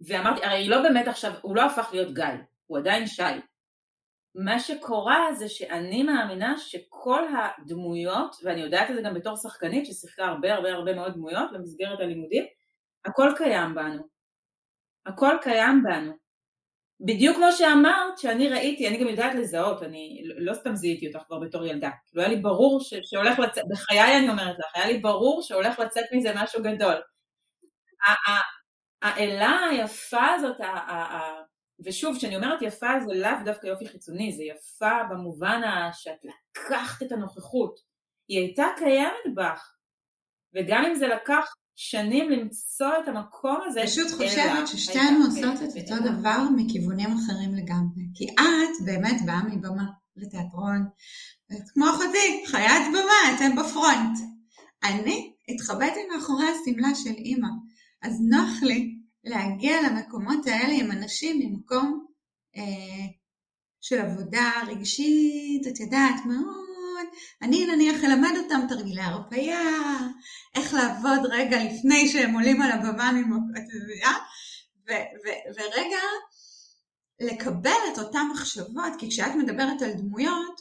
ואמרתי, הרי לא באמת עכשיו, הוא לא הפך להיות גיא, הוא עדיין שי. מה שקורה זה שאני מאמינה שכל הדמויות, ואני יודעת את זה גם בתור שחקנית ששיחקה הרבה הרבה הרבה מאוד דמויות במסגרת הלימודים, הכל קיים בנו. הכל קיים בנו. בדיוק כמו שאמרת, שאני ראיתי, אני גם יודעת לזהות, אני לא סתם זיהיתי אותך כבר בתור ילדה. כאילו היה לי ברור ש, שהולך לצאת, בחיי אני אומרת לך, היה לי ברור שהולך לצאת מזה משהו גדול. האלה היפה הזאת, ושוב, כשאני אומרת יפה זה לאו דווקא יופי חיצוני, זה יפה במובן שאת לקחת את הנוכחות. היא הייתה קיימת בך, וגם אם זה לקח שנים למצוא את המקום הזה. פשוט חושבת ששתינו עושות את אותו דבר מכיוונים אחרים לגמרי. כי את באמת באה מבמה לתיאטרון, את כמו אחותי, חיית במה, אתם בפרונט. אני התחבאתי מאחורי השמלה של אימא, אז נוח לי להגיע למקומות האלה עם אנשים ממקום אה, של עבודה רגשית, את יודעת, מאוד אני נניח אלמד אותם תרגילי הרפאיה, איך לעבוד רגע לפני שהם עולים על הבמה ממוקדיה, ורגע לקבל את אותן מחשבות, כי כשאת מדברת על דמויות,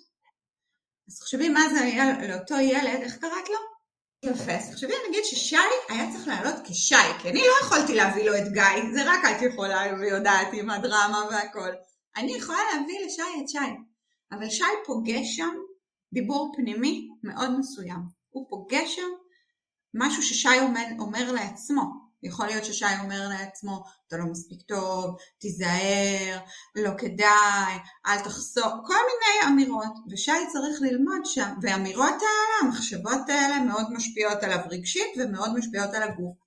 אז תחשבי מה זה היה לאותו ילד, איך קראת לו? יפה, תחשבי נגיד ששי היה צריך לעלות כשי, כי אני לא יכולתי להביא לו את גיא, זה רק את יכולה ויודעת עם הדרמה והכל. אני יכולה להביא לשי את שי, אבל שי פוגש שם דיבור פנימי מאוד מסוים. הוא פוגש שם משהו ששי אומר, אומר לעצמו. יכול להיות ששי אומר לעצמו, אתה לא מספיק טוב, תיזהר, לא כדאי, אל תחסוך, כל מיני אמירות, ושי צריך ללמוד שם, והאמירות האלה, המחשבות האלה מאוד משפיעות עליו רגשית ומאוד משפיעות על הגוף.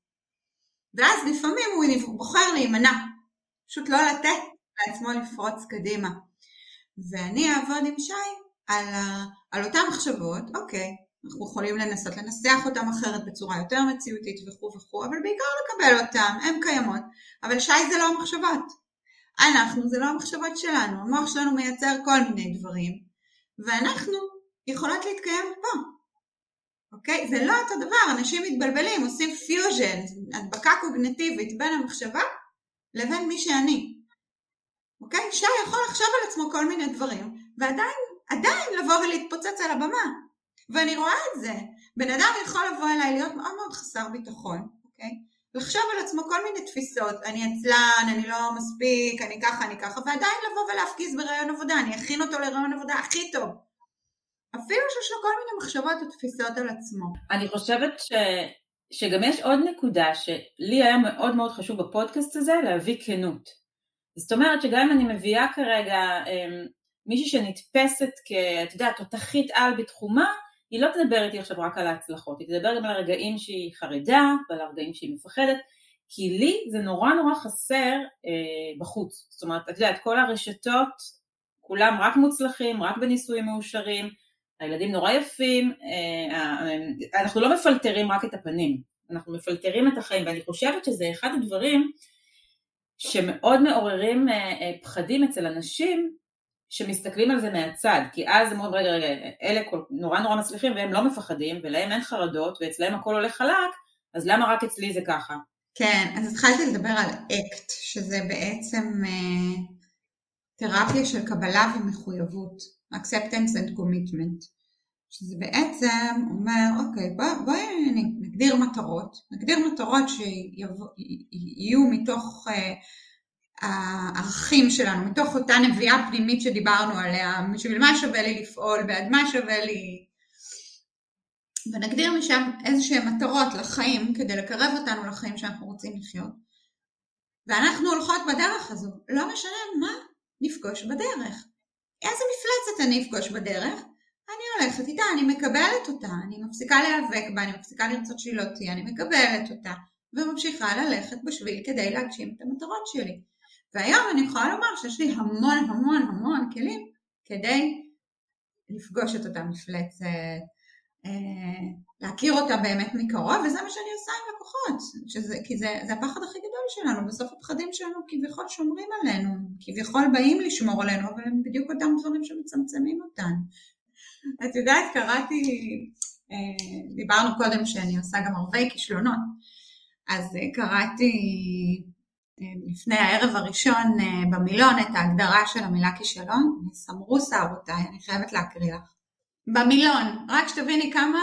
ואז לפעמים הוא בוחר להימנע, פשוט לא לתת לעצמו לפרוץ קדימה. ואני אעבוד עם שי על, ה, על אותן מחשבות, אוקיי, אנחנו יכולים לנסות לנסח אותם אחרת בצורה יותר מציאותית וכו' וכו', אבל בעיקר לקבל אותם, הן קיימות. אבל שי זה לא המחשבות. אנחנו זה לא המחשבות שלנו, המוח שלנו מייצר כל מיני דברים, ואנחנו יכולות להתקיים פה. אוקיי? זה לא אותו דבר, אנשים מתבלבלים, עושים פיוז'ן, הדבקה קוגניטיבית בין המחשבה לבין מי שאני. אוקיי? שי יכול לחשוב על עצמו כל מיני דברים, ועדיין, עדיין לבוא ולהתפוצץ על הבמה. ואני רואה את זה. בן אדם יכול לבוא אליי להיות מאוד מאוד חסר ביטחון, אוקיי? לחשוב על עצמו כל מיני תפיסות, אני עצלן, אני לא מספיק, אני ככה, אני ככה, ועדיין לבוא ולהפגיז בראיון עבודה, אני אכין אותו לראיון עבודה הכי טוב. אפילו שיש לו כל מיני מחשבות ותפיסות על עצמו. אני חושבת ש... שגם יש עוד נקודה שלי היה מאוד מאוד חשוב בפודקאסט הזה, להביא כנות. זאת אומרת שגם אם אני מביאה כרגע אמ, מישהי שנתפסת כ... את יודעת, תותחית על בתחומה, היא לא תדבר איתי עכשיו רק על ההצלחות, היא תדבר גם על הרגעים שהיא חרדה ועל הרגעים שהיא מפחדת, כי לי זה נורא נורא חסר אה, בחוץ. זאת אומרת, את יודעת, כל הרשתות, כולם רק מוצלחים, רק בנישואים מאושרים, הילדים נורא יפים, אה, אה, אנחנו לא מפלטרים רק את הפנים, אנחנו מפלטרים את החיים, ואני חושבת שזה אחד הדברים שמאוד מעוררים אה, אה, פחדים אצל אנשים, שמסתכלים על זה מהצד, כי אז הם אומרים, רגע, רגע, אלה נורא נורא מצליחים והם לא מפחדים, ולהם אין חרדות, ואצלהם הכל הולך חלק, אז למה רק אצלי זה ככה? כן, אז התחלתי לדבר על אקט, שזה בעצם אה, תרפיה של קבלה ומחויבות, acceptance and commitment, שזה בעצם אומר, אוקיי, בואי בוא נגדיר מטרות, נגדיר מטרות שיהיו מתוך אה, הערכים שלנו, מתוך אותה נביאה פנימית שדיברנו עליה, בשביל מה שווה לי לפעול, בעד מה שווה לי, ונגדיר משם איזה שהן מטרות לחיים כדי לקרב אותנו לחיים שאנחנו רוצים לחיות. ואנחנו הולכות בדרך הזו, לא משנה מה נפגוש בדרך. איזה מפלצת אני אפגוש בדרך, אני הולכת איתה, אני מקבלת אותה, אני מפסיקה להיאבק בה, אני מפסיקה לרצות שהיא לא תהיה, אני מקבלת אותה, וממשיכה ללכת בשביל כדי להגשים את המטרות שלי. והיום אני יכולה לומר שיש לי המון המון המון כלים כדי לפגוש את אותה מפלצת, אה, להכיר אותה באמת מקרוב, וזה מה שאני עושה עם לקוחות, שזה, כי זה, זה הפחד הכי גדול שלנו, בסוף הפחדים שלנו כביכול שומרים עלינו, כביכול באים לשמור עלינו, אבל הם בדיוק אותם דברים שמצמצמים אותנו. את יודעת, קראתי, אה, דיברנו קודם שאני עושה גם הרבה כישלונות, אז אה, קראתי לפני הערב הראשון אה, במילון את ההגדרה של המילה כישלון, סמרו שערותיי, אני חייבת להקריא לך. במילון, רק שתביני כמה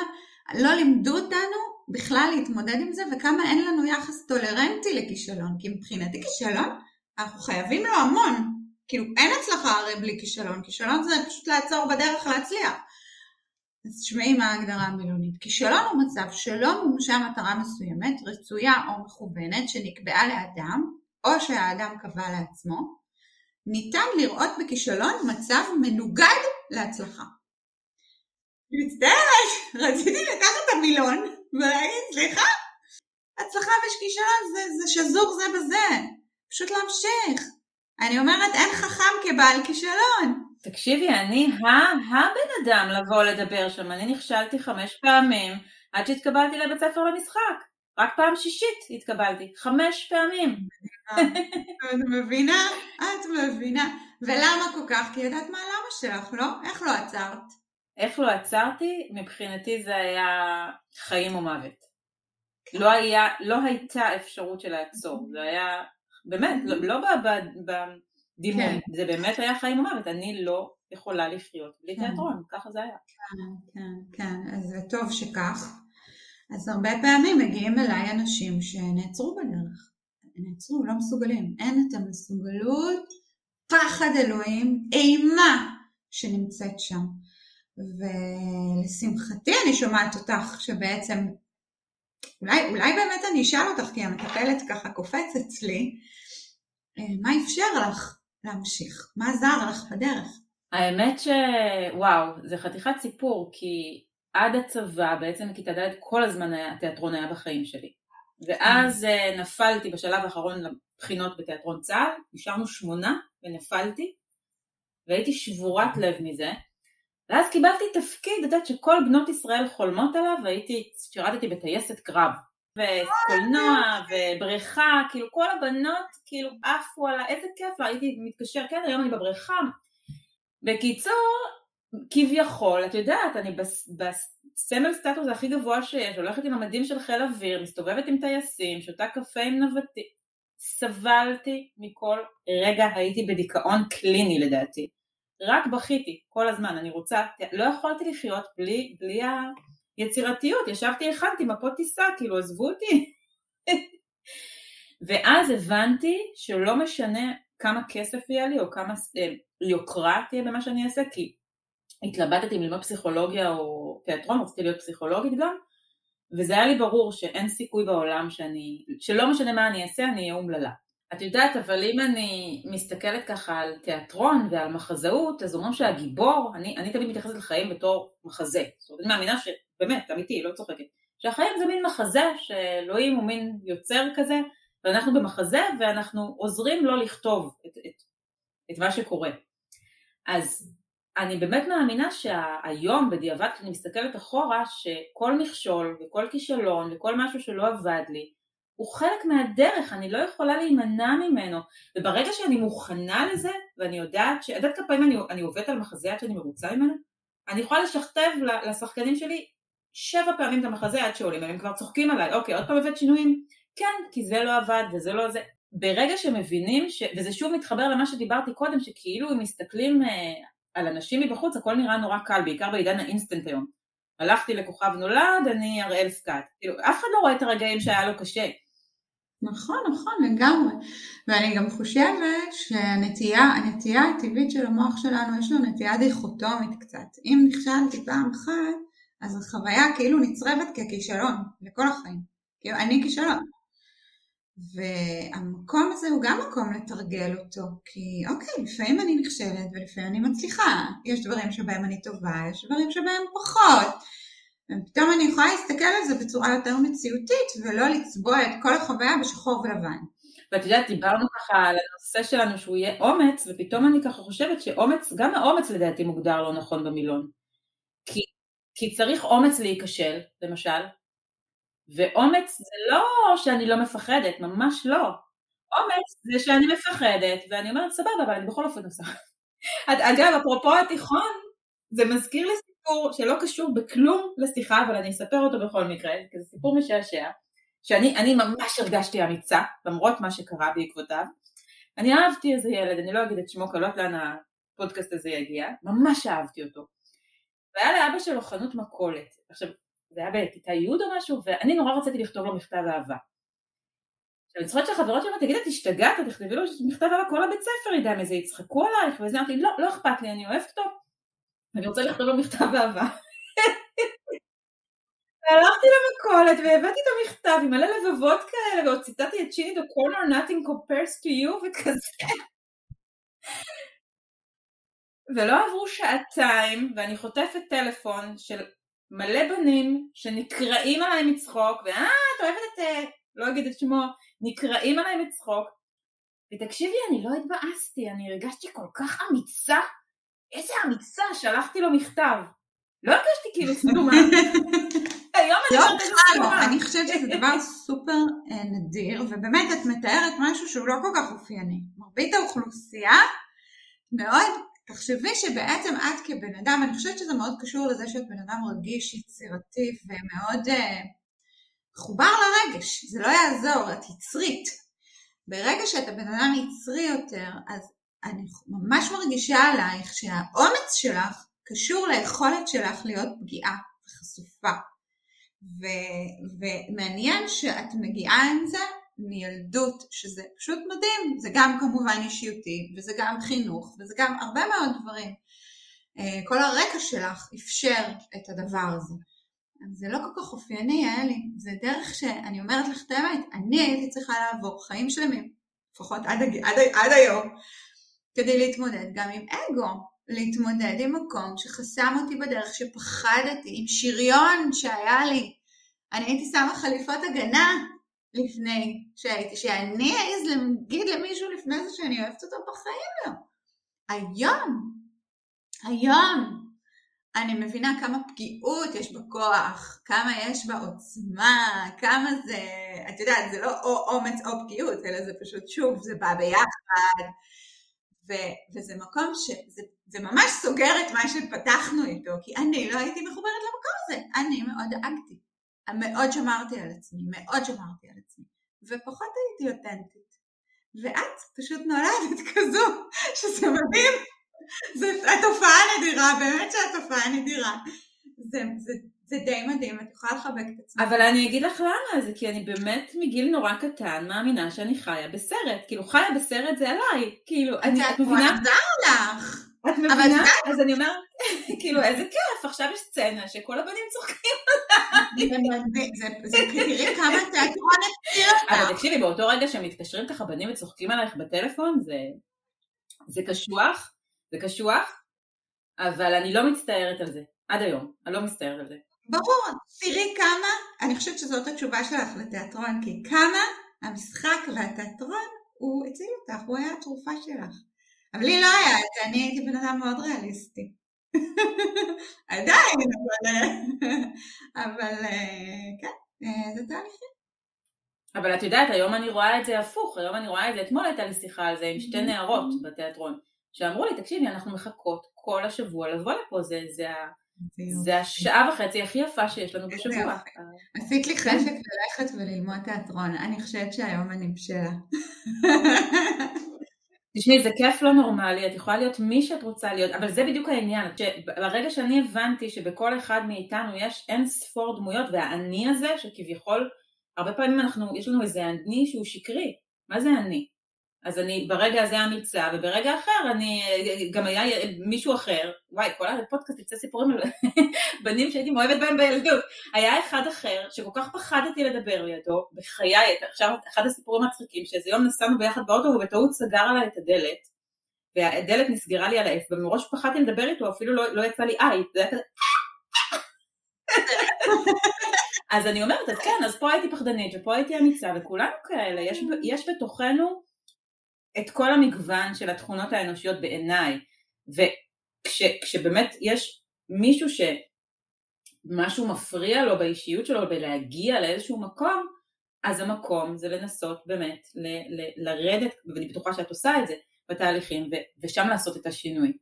לא לימדו אותנו בכלל להתמודד עם זה וכמה אין לנו יחס טולרנטי לכישלון, כי מבחינתי כישלון, אנחנו חייבים לו המון. כאילו אין הצלחה הרי בלי כישלון, כישלון זה פשוט לעצור בדרך להצליח. אז תשמעי מה ההגדרה המילונית. כישלון הוא מצב שלא מומשה מטרה מסוימת, רצויה או מכוונת, שנקבעה לאדם, או שהאדם קבע לעצמו, ניתן לראות בכישלון מצב מנוגד להצלחה. מצטערת, רציתי לקחת את המילון ולהגיד, סליחה, הצלחה וכישלון זה, זה שזור זה בזה, פשוט להמשיך. אני אומרת, אין חכם כבעל כישלון. תקשיבי, אני הבן אדם לבוא לדבר שם, אני נכשלתי חמש פעמים עד שהתקבלתי לבית ספר למשחק. רק פעם שישית התקבלתי, חמש פעמים. את מבינה? את מבינה. ולמה כל כך? כי ידעת מה למה שלך, לא? איך לא עצרת? איך לא עצרתי? מבחינתי זה היה חיים או מוות. לא, היה, לא הייתה אפשרות של לעצור, זה היה, באמת, לא, לא בדימון, כן. זה באמת היה חיים או מוות, אני לא יכולה לחיות בלי כן. תיאטרון, ככה זה היה. כן, כן, כן, אז זה טוב שכך. אז הרבה פעמים מגיעים אליי אנשים שנעצרו בדרך. נעצרו, לא מסוגלים. אין את המסוגלות, פחד אלוהים, אימה שנמצאת שם. ולשמחתי אני שומעת אותך שבעצם, אולי, אולי באמת אני אשאל אותך, כי המטפלת ככה קופצת אצלי, אה, מה אפשר לך להמשיך? מה עזר לך בדרך? האמת שוואו, זה חתיכת סיפור, כי עד הצבא, בעצם כיתה ד' כל הזמן התיאטרון היה בחיים שלי. ואז אה, נפלתי בשלב האחרון לבחינות בתיאטרון צה"ל, נשארנו שמונה ונפלתי, והייתי שבורת לב מזה. ואז קיבלתי תפקיד, את יודעת שכל בנות ישראל חולמות עליו, והייתי, שירתתי בטייסת קרב. וקולנוע ובריכה, כאילו כל הבנות כאילו עפו על איזה כיף, הייתי מתקשר, כן היום אני בבריכה. בקיצור, כביכול, את יודעת, אני בסמל סטטוס הכי גבוה שיש, הולכת עם המדים של חיל אוויר, מסתובבת עם טייסים, שותה קפה עם נווטים, סבלתי מכל רגע, הייתי בדיכאון קליני לדעתי. רק בכיתי כל הזמן, אני רוצה, לא יכולתי לחיות בלי, בלי היצירתיות, ישבתי, הכנתי מפות טיסה, כאילו עזבו אותי. ואז הבנתי שלא משנה כמה כסף יהיה לי או כמה אה, יוקרה תהיה במה שאני אעשה, כי התלבטתי אם ללמוד פסיכולוגיה או תיאטרון, רציתי להיות פסיכולוגית גם, וזה היה לי ברור שאין סיכוי בעולם שאני, שלא משנה מה אני אעשה, אני אהיה אומללה. את יודעת, אבל אם אני מסתכלת ככה על תיאטרון ועל מחזאות, אז אומרים שהגיבור, אני, אני תמיד מתייחסת לחיים בתור מחזה. זאת אומרת, אני מאמינה שבאמת, אמיתי, לא צוחקת, שהחיים זה מין מחזה, שאלוהים הוא מין יוצר כזה, ואנחנו במחזה ואנחנו עוזרים לו לכתוב את, את, את מה שקורה. אז אני באמת מאמינה שהיום בדיעבד כשאני מסתכלת אחורה שכל מכשול וכל כישלון וכל משהו שלא עבד לי הוא חלק מהדרך, אני לא יכולה להימנע ממנו וברגע שאני מוכנה לזה ואני יודעת ש... את יודעת כמה פעמים אני, אני עובדת על מחזה עד שאני מרוצה ממנו? אני יכולה לשכתב לשחקנים שלי שבע פעמים את המחזה עד שעולים, הם כבר צוחקים עליי, אוקיי עוד פעם הבאת שינויים? כן, כי זה לא עבד וזה לא זה. ברגע שמבינים, ש... וזה שוב מתחבר למה שדיברתי קודם, שכאילו אם מסתכלים אה, על אנשים מבחוץ הכל נראה נורא קל, בעיקר בעידן האינסטנט היום. הלכתי לכוכב נולד, אני הראל סקעת. כאילו, אף אחד לא רואה את הרגעים שהיה לו קשה. נכון, נכון, לגמרי. ואני גם חושבת שהנטייה, הנטייה הטבעית של המוח שלנו, יש לו נטייה דיכוטומית קצת. אם נכשלתי פעם אחת, אז החוויה כאילו נצרבת ככישלון לכל החיים. כאילו, אני כישלון. והמקום הזה הוא גם מקום לתרגל אותו, כי אוקיי, לפעמים אני נכשלת ולפעמים אני מצליחה. יש דברים שבהם אני טובה, יש דברים שבהם פחות. ופתאום אני יכולה להסתכל על זה בצורה יותר מציאותית ולא לצבוע את כל החוויה בשחור ולבן. ואת יודעת, דיברנו ככה על הנושא שלנו שהוא יהיה אומץ, ופתאום אני ככה חושבת שאומץ, גם האומץ לדעתי מוגדר לא נכון במילון. כי, כי צריך אומץ להיכשל, למשל, ואומץ זה לא שאני לא מפחדת, ממש לא. אומץ זה שאני מפחדת, ואני אומרת סבבה, אבל אני בכל אופן עושה. אגב, אפרופו התיכון, זה מזכיר לי סיפור שלא קשור בכלום לשיחה, אבל אני אספר אותו בכל מקרה, כי זה סיפור משעשע, שאני ממש הרגשתי אמיצה, למרות מה שקרה בעקבותיו. אני אהבתי איזה ילד, אני לא אגיד את שמו, כי לא לאן הפודקאסט הזה יגיע, ממש אהבתי אותו. והיה לאבא שלו חנות מכולת. עכשיו, זה היה בכיתה י' או משהו, ואני נורא רציתי לכתוב לו מכתב אהבה. עכשיו, אני זוכרת שהחברות שלי תגידי, את השתגעת, תכתבי לו מכתב אהבה, כל הבית ספר ידע מזה, יצחקו עלייך, וזה אמרתי, לא, לא אכפת לי, אני אוהבת אותו, אני רוצה לכתוב לו מכתב אהבה. והלכתי למכולת והבאתי את המכתב עם מלא לבבות כאלה, ועוד ציטטתי את שיני, the corner nothing compares to you, וכזה. ולא עברו שעתיים, ואני חוטפת טלפון של מלא בנים שנקראים עליי מצחוק, ואה, את אוהבת את, אה, לא אגיד את שמו, נקראים עליי מצחוק, ותקשיבי, אני לא התבאסתי, אני הרגשתי כל כך אמיצה, איזה אמיצה, שלחתי לו מכתב. לא הרגשתי כאילו סתומה. היום אני לא בכלל, אני חושבת שזה דבר סופר אה, נדיר, ובאמת את מתארת משהו שהוא לא כל כך אופייני. מרבית האוכלוסייה מאוד תחשבי שבעצם את כבן אדם, אני חושבת שזה מאוד קשור לזה שאת בן אדם רגיש, יצירתי ומאוד uh, מחובר לרגש, זה לא יעזור, את יצרית. ברגע שאתה בן אדם יצרי יותר, אז אני ממש מרגישה עלייך שהאומץ שלך קשור ליכולת שלך להיות פגיעה וחשופה. ו- ומעניין שאת מגיעה עם זה מילדות, שזה פשוט מדהים, זה גם כמובן אישיותי, וזה גם חינוך, וזה גם הרבה מאוד דברים. אה, כל הרקע שלך אפשר את הדבר הזה. זה לא כל כך אופייני, היה לי. זה דרך שאני אומרת לך את האמת, אני הייתי צריכה לעבור חיים שלמים, לפחות עד, עד, עד היום, כדי להתמודד גם עם אגו, להתמודד עם מקום שחסם אותי בדרך, שפחדתי, עם שריון שהיה לי. אני הייתי שמה חליפות הגנה לפני שהייתי, שאני אעז להגיד למישהו לפני זה שאני אוהבת אותו בחיים לא. היום, היום, אני מבינה כמה פגיעות יש בכוח, כמה יש בה עוצמה, כמה זה, את יודעת, זה לא או אומץ או פגיעות, אלא זה פשוט שוב, זה בא ביחד, ו, וזה מקום שזה ממש סוגר את מה שפתחנו איתו, כי אני לא הייתי מחוברת למקום הזה, אני מאוד דאגתי, מאוד שמרתי על עצמי, מאוד שמרתי על עצמי, ופחות הייתי אותנטית. ואת פשוט נולדת כזו, שזה מדהים. זו התופעה נדירה, באמת שהתופעה נדירה. זה, זה, זה די מדהים, את יכולה לחבק את עצמך. אבל אני אגיד לך למה, זה כי אני באמת מגיל נורא קטן מאמינה שאני חיה בסרט. כאילו חיה בסרט זה עליי. כאילו, אני, את מבינה? את לך. את מבינה? אז אני אומרת, כאילו איזה כיף, עכשיו יש סצנה שכל הבנים צוחקים עליי. זה תראי כמה תיאטרון הפתיע אותך. אבל תקשיבי, באותו רגע שמתקשרים ככה בנים וצוחקים עלייך בטלפון, זה קשוח. זה קשוח, אבל אני לא מצטערת על זה, עד היום, אני לא מצטערת על זה. ברור, תראי כמה, אני חושבת שזאת התשובה שלך לתיאטרון, כי כמה המשחק והתיאטרון הוא הציל אותך, הוא היה התרופה שלך. אבל לי לא היה את זה, אני הייתי בן אדם מאוד ריאליסטי. עדיין, אבל, אבל כן, אה, זה תהליכים. אבל את יודעת, היום אני רואה את זה הפוך, היום אני רואה את זה, אתמול הייתה לי שיחה על זה עם שתי נערות בתיאטרון. שאמרו לי, תקשיבי, אנחנו מחכות כל השבוע לבוא לפה, זה, זה, זה השעה וחצי הכי יפה שיש לנו בשבוע. עשית לי חשק ללכת וללמוד תיאטרון, אני חושבת שהיום אני בשלה. תשמעי, זה כיף לא נורמלי, את יכולה להיות מי שאת רוצה להיות, אבל זה בדיוק העניין, ברגע שאני הבנתי שבכל אחד מאיתנו יש אין ספור דמויות, והאני הזה, שכביכול, הרבה פעמים אנחנו, יש לנו איזה אני שהוא שקרי, מה זה אני? אז אני ברגע הזה אמיצה, וברגע אחר אני, גם היה מישהו אחר, וואי, כל הפודקאסט יצא סיפורים על בנים שהייתי מאוהבת בהם בילדות. היה אחד אחר שכל כך פחדתי לדבר לידו, בחיי, עכשיו אחד הסיפורים המצחיקים, שאיזה יום נסענו ביחד באוטו ובטעות סגר עליי את הדלת, והדלת נסגרה לי על האף, ומראש פחדתי לדבר איתו, אפילו לא, לא יצא לי איי, זה היה כזה... אז אני אומרת, אז כן, אז פה הייתי פחדנית, ופה הייתי אמיצה, וכולנו כאלה, יש, יש בתוכנו את כל המגוון של התכונות האנושיות בעיניי, וכשבאמת יש מישהו שמשהו מפריע לו באישיות שלו בלהגיע לאיזשהו מקום, אז המקום זה לנסות באמת ל- ל- לרדת, ואני בטוחה שאת עושה את זה, בתהליכים, ו- ושם לעשות את השינוי.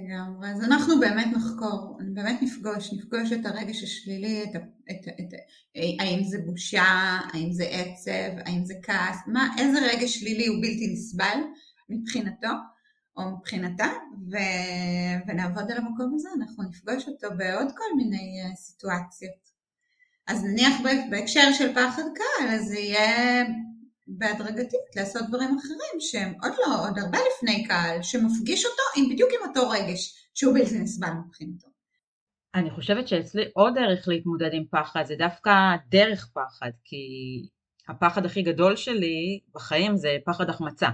לגמרי, אז אנחנו באמת נחקור, באמת נפגוש, נפגוש את הרגש השלילי, את, את, את, האם זה בושה, האם זה עצב, האם זה כעס, מה, איזה רגש שלילי הוא בלתי נסבל מבחינתו או מבחינתה, ו, ונעבוד על המקום הזה, אנחנו נפגוש אותו בעוד כל מיני uh, סיטואציות. אז נניח בהקשר של פחד קהל, אז זה יהיה בהדרגתית לעשות דברים אחרים שהם עוד לא, עוד הרבה לפני קהל, שמפגיש אותו עם בדיוק עם אותו רגש שהוא בלתי נסבל מבחינתו. אני חושבת שאצלי עוד דרך להתמודד עם פחד זה דווקא דרך פחד, כי הפחד הכי גדול שלי בחיים זה פחד החמצה.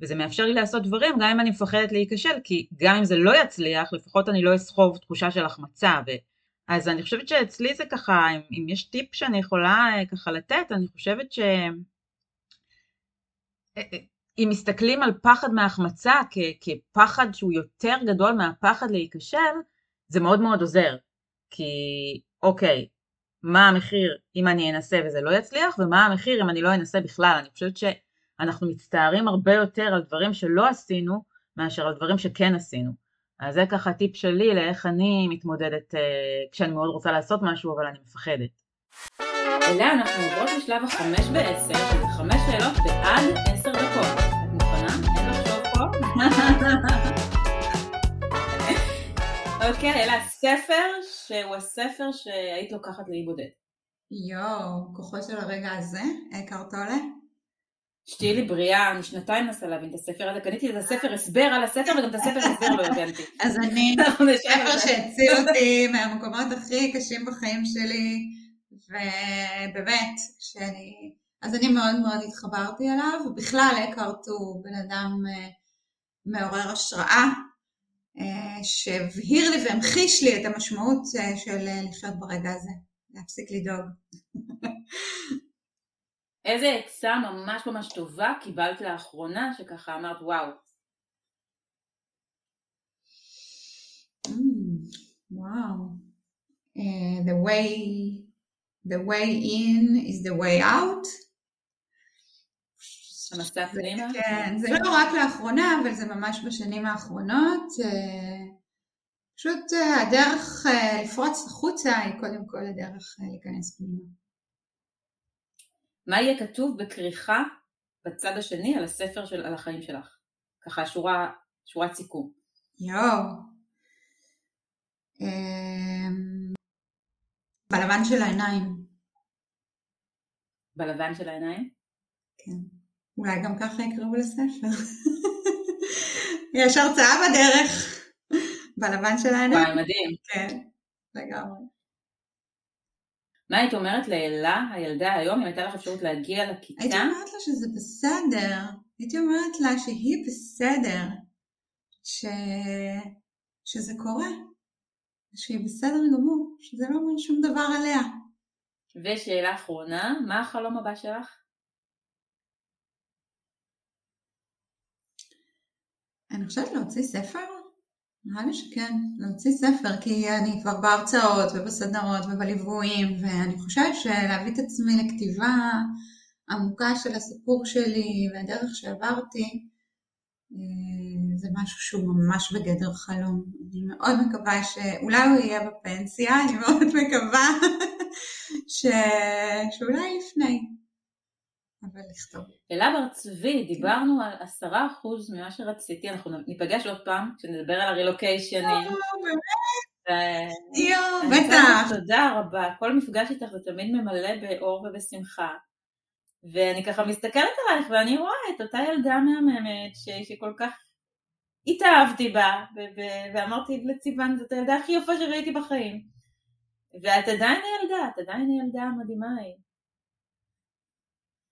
וזה מאפשר לי לעשות דברים גם אם אני מפחדת להיכשל, כי גם אם זה לא יצליח, לפחות אני לא אסחוב תחושה של החמצה. ו... אז אני חושבת שאצלי זה ככה, אם, אם יש טיפ שאני יכולה אה, ככה לתת, אני חושבת ש... אם מסתכלים על פחד מהחמצה כ- כפחד שהוא יותר גדול מהפחד להיכשל, זה מאוד מאוד עוזר. כי אוקיי, מה המחיר אם אני אנסה וזה לא יצליח, ומה המחיר אם אני לא אנסה בכלל. אני חושבת שאנחנו מצטערים הרבה יותר על דברים שלא עשינו, מאשר על דברים שכן עשינו. אז זה ככה טיפ שלי לאיך אני מתמודדת uh, כשאני מאוד רוצה לעשות משהו אבל אני מפחדת. אליה אנחנו עוברות לשלב החמש בעשר, שזה חמש שאלות בעד עשר דקות. את מוכנה? אין לחשוב פה? אוקיי, אלה הספר שהוא הספר שהיית לוקחת לאי בודד. יואו, כוחו של הרגע הזה, קרטולה. שתהיי לי בריאה, אני שנתיים מנסה להבין את הספר הזה, קניתי את הספר הסבר על הספר וגם את הספר הסבר לא הבנתי. אז אני, ספר שהציל אותי מהמקומות הכי קשים בחיים שלי, ובאמת, שאני, אז אני מאוד מאוד התחברתי אליו, ובכלל אקארט הוא בן אדם אה, מעורר השראה, אה, שהבהיר לי והמחיש לי את המשמעות אה, של לחיות ברגע הזה, להפסיק לדאוג. איזה עצה ממש ממש טובה קיבלת לאחרונה, שככה אמרת וואו. Mm, וואו. Uh, the way the way in is the way out. המסע פנימה? כן, זה לא רק לאחרונה, אבל זה ממש בשנים האחרונות. Uh, פשוט uh, הדרך uh, לפרוץ החוצה היא קודם כל הדרך להיכנס פנימה. מה יהיה כתוב בכריכה בצד השני על הספר של, על החיים שלך? ככה שורה, שורת סיכום. יואו. בלבן של העיניים. בלבן של העיניים? כן. אולי גם ככה יקראו לספר. יש הרצאה בדרך. בלבן של העיניים. וואי, מדהים. כן, לגמרי. מה היית אומרת לאלה, הילדה היום, אם הייתה לך אפשרות להגיע לכיתה? הייתי אומרת לה שזה בסדר. הייתי אומרת לה שהיא בסדר. ש... שזה קורה. שהיא בסדר גמור. שזה לא אומר שום דבר עליה. ושאלה אחרונה, מה החלום הבא שלך? אני חושבת להוציא ספר. נראה לי שכן, להוציא ספר, כי אני כבר בהרצאות ובסדנאות ובליוויים, ואני חושבת שלהביא את עצמי לכתיבה עמוקה של הסיפור שלי והדרך שעברתי, אה, זה משהו שהוא ממש בגדר חלום. אני מאוד מקווה שאולי הוא יהיה בפנסיה, אני מאוד מקווה ש... שאולי לפני. אבל לכתוב. אלה בר צבי, דיברנו על עשרה אחוז ממה שרציתי, אנחנו ניפגש עוד פעם כשנדבר על הרילוקיישנים. יואו, בטח. תודה רבה, כל מפגש איתך זה תמיד ממלא באור ובשמחה. ואני ככה מסתכלת עלייך ואני רואה את אותה ילדה מהממת שכל כך התאהבתי בה, ואמרתי לציוון, זאת הילדה הכי יפה שראיתי בחיים. ואת עדיין הילדה, את עדיין הילדה המדהימה ההיא.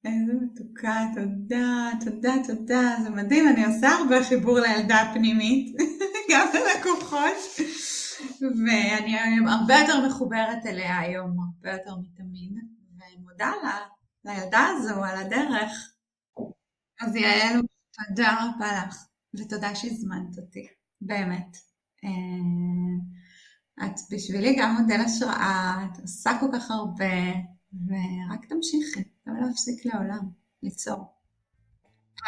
איזה מתוקה, תודה, תודה, תודה, זה מדהים, אני עושה הרבה חיבור לילדה הפנימית, גם ללקוחות, ואני הרבה יותר מחוברת אליה היום, הרבה יותר מתמיד, ואני מודה לה, לילדה הזו, על הדרך. אז יעל, תודה רבה לך, ותודה שהזמנת אותי, באמת. אה, את בשבילי גם מודל השראה, את עושה כל כך הרבה, ורק תמשיכי. לא להפסיק לעולם, ליצור.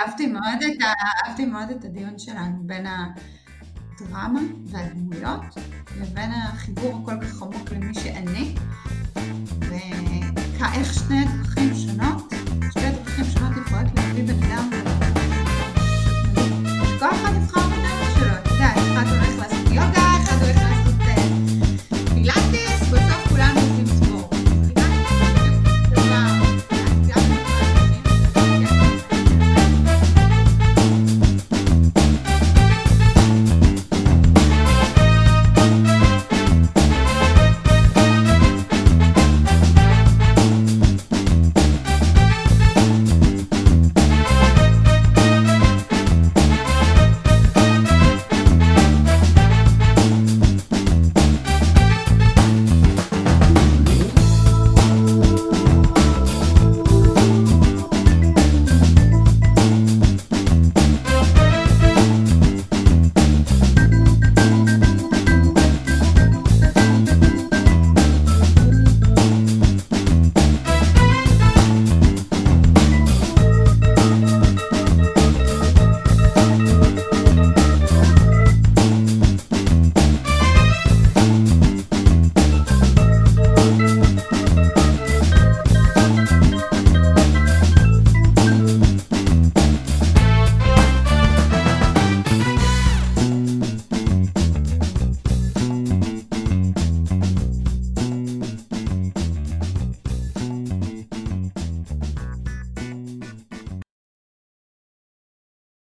אהבתי מאוד, את ה... אהבתי מאוד את הדיון שלנו בין הדרמה והדמויות לבין החיבור הכל כך עמוק למי שאני, ואיך שני דרכים שונות, שתי